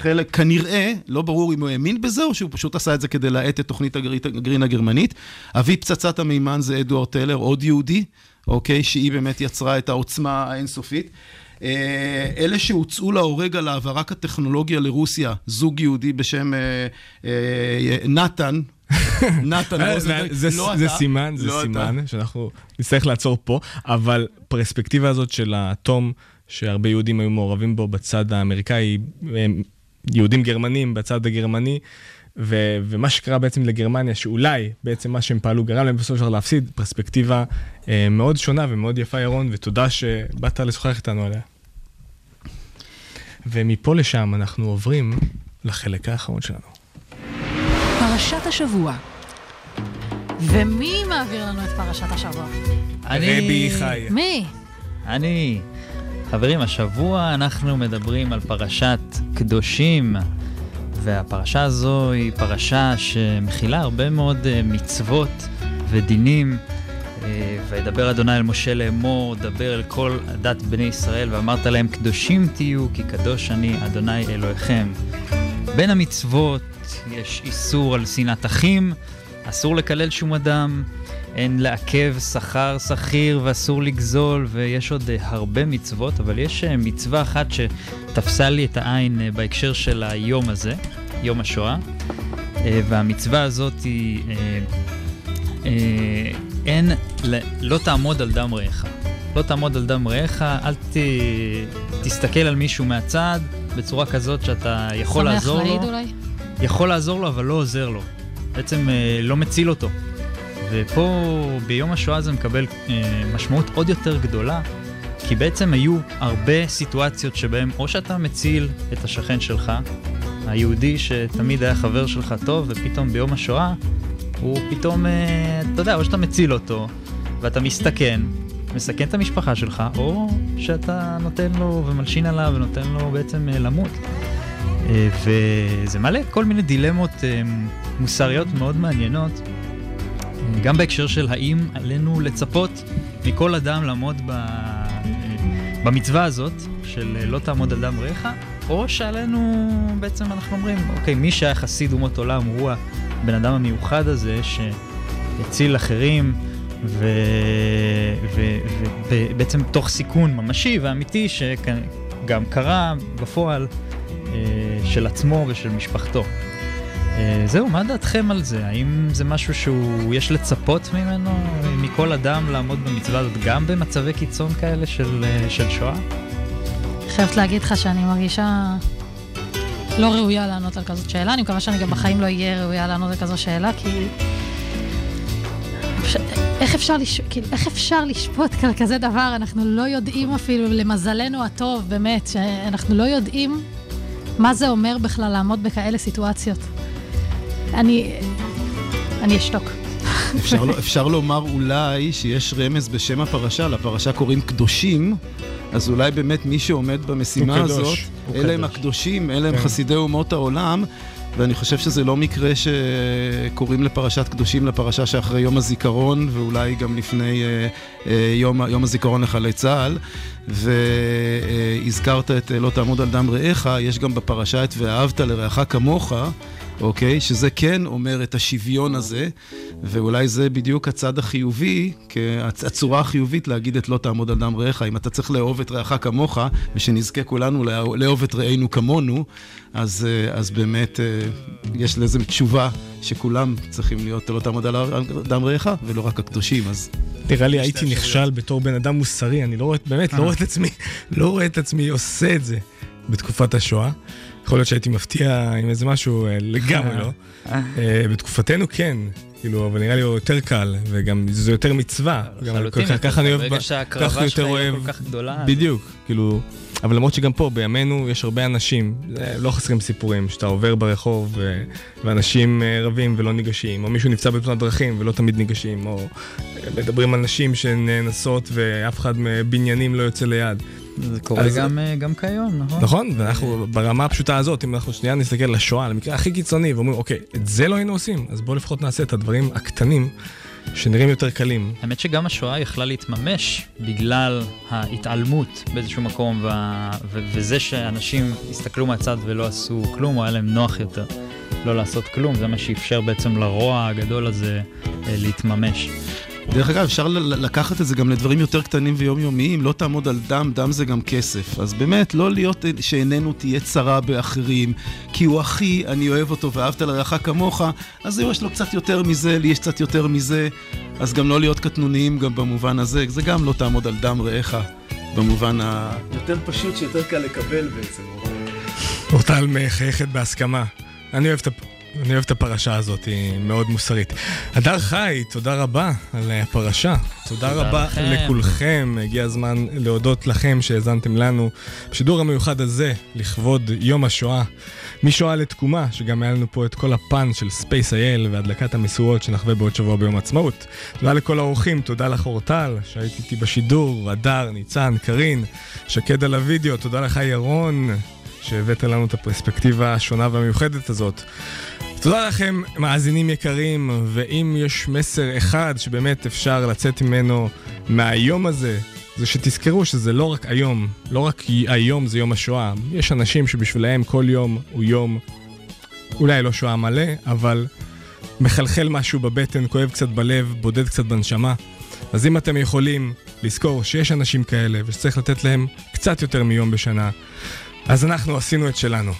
חלק, כנראה, לא ברור אם הוא האמין בזה, או שהוא פשוט עשה את זה כדי להאט את תוכנית הגרעין הגרמנית. אבי פצצת המימן זה אדוארד טלר, עוד יהודי, אוקיי? שהיא באמת יצרה את העוצמה האינסופית. אלה שהוצאו להורג על העברת הטכנולוגיה לרוסיה, זוג יהודי בשם נתן, נתן רוזנברג, לא אתה. זה סימן, זה סימן, שאנחנו נצטרך לעצור פה, אבל פרספקטיבה הזאת של האטום, שהרבה יהודים היו מעורבים בו בצד האמריקאי, יהודים גרמנים בצד הגרמני, ו- ומה שקרה בעצם לגרמניה, שאולי בעצם מה שהם פעלו גרם להם בסופו של דבר להפסיד, פרספקטיבה אה, מאוד שונה ומאוד יפה, ירון, ותודה שבאת לשוחח איתנו עליה. ומפה לשם אנחנו עוברים לחלק האחרון שלנו. פרשת השבוע. ומי מעביר לנו את פרשת השבוע? אני... רבי חי. מי? אני. חברים, השבוע אנחנו מדברים על פרשת קדושים, והפרשה הזו היא פרשה שמכילה הרבה מאוד אה, מצוות ודינים. אה, וידבר אדוני אל משה לאמור, דבר אל כל דת בני ישראל, ואמרת להם, קדושים תהיו, כי קדוש אני אדוני אלוהיכם. בין המצוות יש איסור על שנאת אחים, אסור לקלל שום אדם, אין לעכב שכר שכיר ואסור לגזול, ויש עוד אה, הרבה מצוות, אבל יש אה, מצווה אחת שתפסה לי את העין אה, בהקשר של היום הזה, יום השואה, אה, והמצווה הזאת היא, אין, לא תעמוד על דם רעך. לא תעמוד על דם רעך, אל ת, תסתכל על מישהו מהצד בצורה כזאת שאתה יכול לעזור שמח לו. להעיד אולי? יכול לעזור לו, אבל לא עוזר לו. בעצם אה, לא מציל אותו. ופה ביום השואה זה מקבל אה, משמעות עוד יותר גדולה, כי בעצם היו הרבה סיטואציות שבהן או שאתה מציל את השכן שלך, היהודי שתמיד היה חבר שלך טוב, ופתאום ביום השואה הוא פתאום, אה, אתה יודע, או שאתה מציל אותו, ואתה מסתכן, מסכן את המשפחה שלך, או שאתה נותן לו ומלשין עליו ונותן לו בעצם למות. אה, וזה מעלה כל מיני דילמות אה, מוסריות מאוד מעניינות, גם בהקשר של האם עלינו לצפות מכל אדם לעמוד ב... אה, במצווה הזאת של לא תעמוד על דם רעך, או שעלינו בעצם אנחנו אומרים, אוקיי, מי שהיה חסיד אומות עולם הוא הבן אדם המיוחד הזה שהציל אחרים, ובעצם תוך סיכון ממשי ואמיתי שגם קרה בפועל של עצמו ושל משפחתו. אה, זהו, מה דעתכם על זה? האם זה משהו שהוא, יש לצפות ממנו, מכל אדם לעמוד במצווה הזאת, גם במצבי קיצון כאלה של, אה, של שואה? חייבת להגיד לך שאני מרגישה לא ראויה לענות על כזאת שאלה. אני מקווה שאני גם בחיים לא אהיה ראויה לענות על כזאת שאלה, כי... איך אפשר, לש... כאילו, איך אפשר לשפוט כזה דבר? אנחנו לא יודעים אפילו, למזלנו הטוב, באמת, שאנחנו לא יודעים מה זה אומר בכלל לעמוד בכאלה סיטואציות. אני... אני אשתוק. אפשר, לא- אפשר לומר אולי שיש רמז בשם הפרשה, לפרשה קוראים קדושים, אז אולי באמת מי שעומד במשימה הוא קדוש, הזאת, הוא אלה הם קדוש. הקדושים, אלה הם כן. חסידי אומות העולם, ואני חושב שזה לא מקרה שקוראים לפרשת קדושים לפרשה שאחרי יום הזיכרון, ואולי גם לפני אה, אה, יום, יום הזיכרון לחיילי צה"ל, והזכרת את לא תעמוד על דם רעך, יש גם בפרשה את ואהבת לרעך כמוך. אוקיי? שזה כן אומר את השוויון הזה, ואולי זה בדיוק הצד החיובי, הצורה החיובית להגיד את לא תעמוד על דם רעך. אם אתה צריך לאהוב את רעך כמוך, ושנזכה כולנו לאהוב- את רעינו כמונו, אז, אה, אז באמת אה, יש לזה תשובה שכולם צריכים להיות לא תעמוד על דם רעך, ולא רק הקדושים, אז... נראה לי הייתי נכשל בתור בן אדם מוסרי, אני לא רואה, באמת, לא רואה את עצמי, לא רואה את עצמי עושה את זה בתקופת השואה. יכול להיות שהייתי מפתיע עם איזה משהו, אה, לגמרי לא. אה, בתקופתנו כן, כאילו, אבל נראה לי הוא יותר קל, וגם זה יותר מצווה. לחלוטין, ככה- אני אוהב, ברגע שההקרבה שלך יותר היא כל כך גדולה, בדיוק, כאילו, אבל למרות שגם פה, בימינו, יש הרבה אנשים, לא חסרים סיפורים, שאתה עובר ברחוב ואנשים אה, רבים ולא ניגשים, או מישהו נפצע בתאונת דרכים ולא תמיד ניגשים, או אה, מדברים על נשים שנאנסות ואף אחד מבניינים לא יוצא ליד. זה קורה אז- גם, אה, גם כיום, נכון? נכון, ואנחנו ברמה הפשוטה הזאת, אם אנחנו שנייה נסתכל על המקרה הכי קיצוני, ואומרים, אוקיי, את זה לא היינו עושים, אז בואו לפחות נעשה את הדברים הקטנים, שנראים יותר קלים. האמת שגם השואה יכלה להתממש בגלל ההתעלמות באיזשהו מקום, וה... ו... וזה שאנשים הסתכלו מהצד ולא עשו כלום, או היה להם נוח יותר לא לעשות כלום, זה מה שאפשר בעצם לרוע הגדול הזה אה, להתממש. דרך אגב, אפשר לקחת את זה גם לדברים יותר קטנים ויומיומיים, לא תעמוד על דם, דם זה גם כסף. אז באמת, לא להיות שעינינו תהיה צרה באחרים, כי הוא אחי, אני אוהב אותו ואהבת לרעך כמוך, אז יש לו קצת יותר מזה, לי יש קצת יותר מזה, אז גם לא להיות קטנוניים גם במובן הזה, זה גם לא תעמוד על דם רעך, במובן היותר פשוט, שיותר קל לקבל בעצם. אורטל מחייכת בהסכמה. אני אוהב את הפ... אני אוהב את הפרשה הזאת, היא מאוד מוסרית. הדר חי, תודה רבה על הפרשה. תודה, תודה רבה לכם. לכולכם. הגיע הזמן להודות לכם שהאזנתם לנו בשידור המיוחד הזה, לכבוד יום השואה. משואה לתקומה, שגם היה לנו פה את כל הפן של SpaceIL והדלקת המשואות שנחווה בעוד שבוע ביום העצמאות. תודה לכל האורחים, תודה לך אורטל, שהיית איתי בשידור, הדר, ניצן, קארין, שקד על הוידאו, תודה לך ירון, שהבאת לנו את הפרספקטיבה השונה והמיוחדת הזאת. תודה לכם, מאזינים יקרים, ואם יש מסר אחד שבאמת אפשר לצאת ממנו מהיום הזה, זה שתזכרו שזה לא רק היום, לא רק היום זה יום השואה. יש אנשים שבשבילם כל יום הוא יום, אולי לא שואה מלא, אבל מחלחל משהו בבטן, כואב קצת בלב, בודד קצת בנשמה. אז אם אתם יכולים לזכור שיש אנשים כאלה ושצריך לתת להם קצת יותר מיום בשנה, אז אנחנו עשינו את שלנו.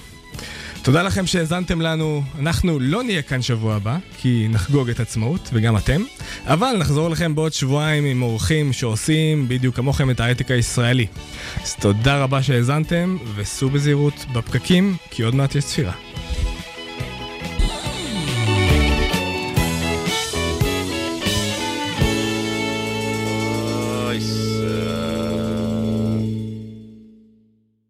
תודה לכם שהאזנתם לנו. אנחנו לא נהיה כאן שבוע הבא, כי נחגוג את עצמאות, וגם אתם, אבל נחזור לכם בעוד שבועיים עם אורחים שעושים בדיוק כמוכם את ההייטק הישראלי. אז תודה רבה שהאזנתם, וסעו בזהירות בפקקים, כי עוד מעט יש צפירה.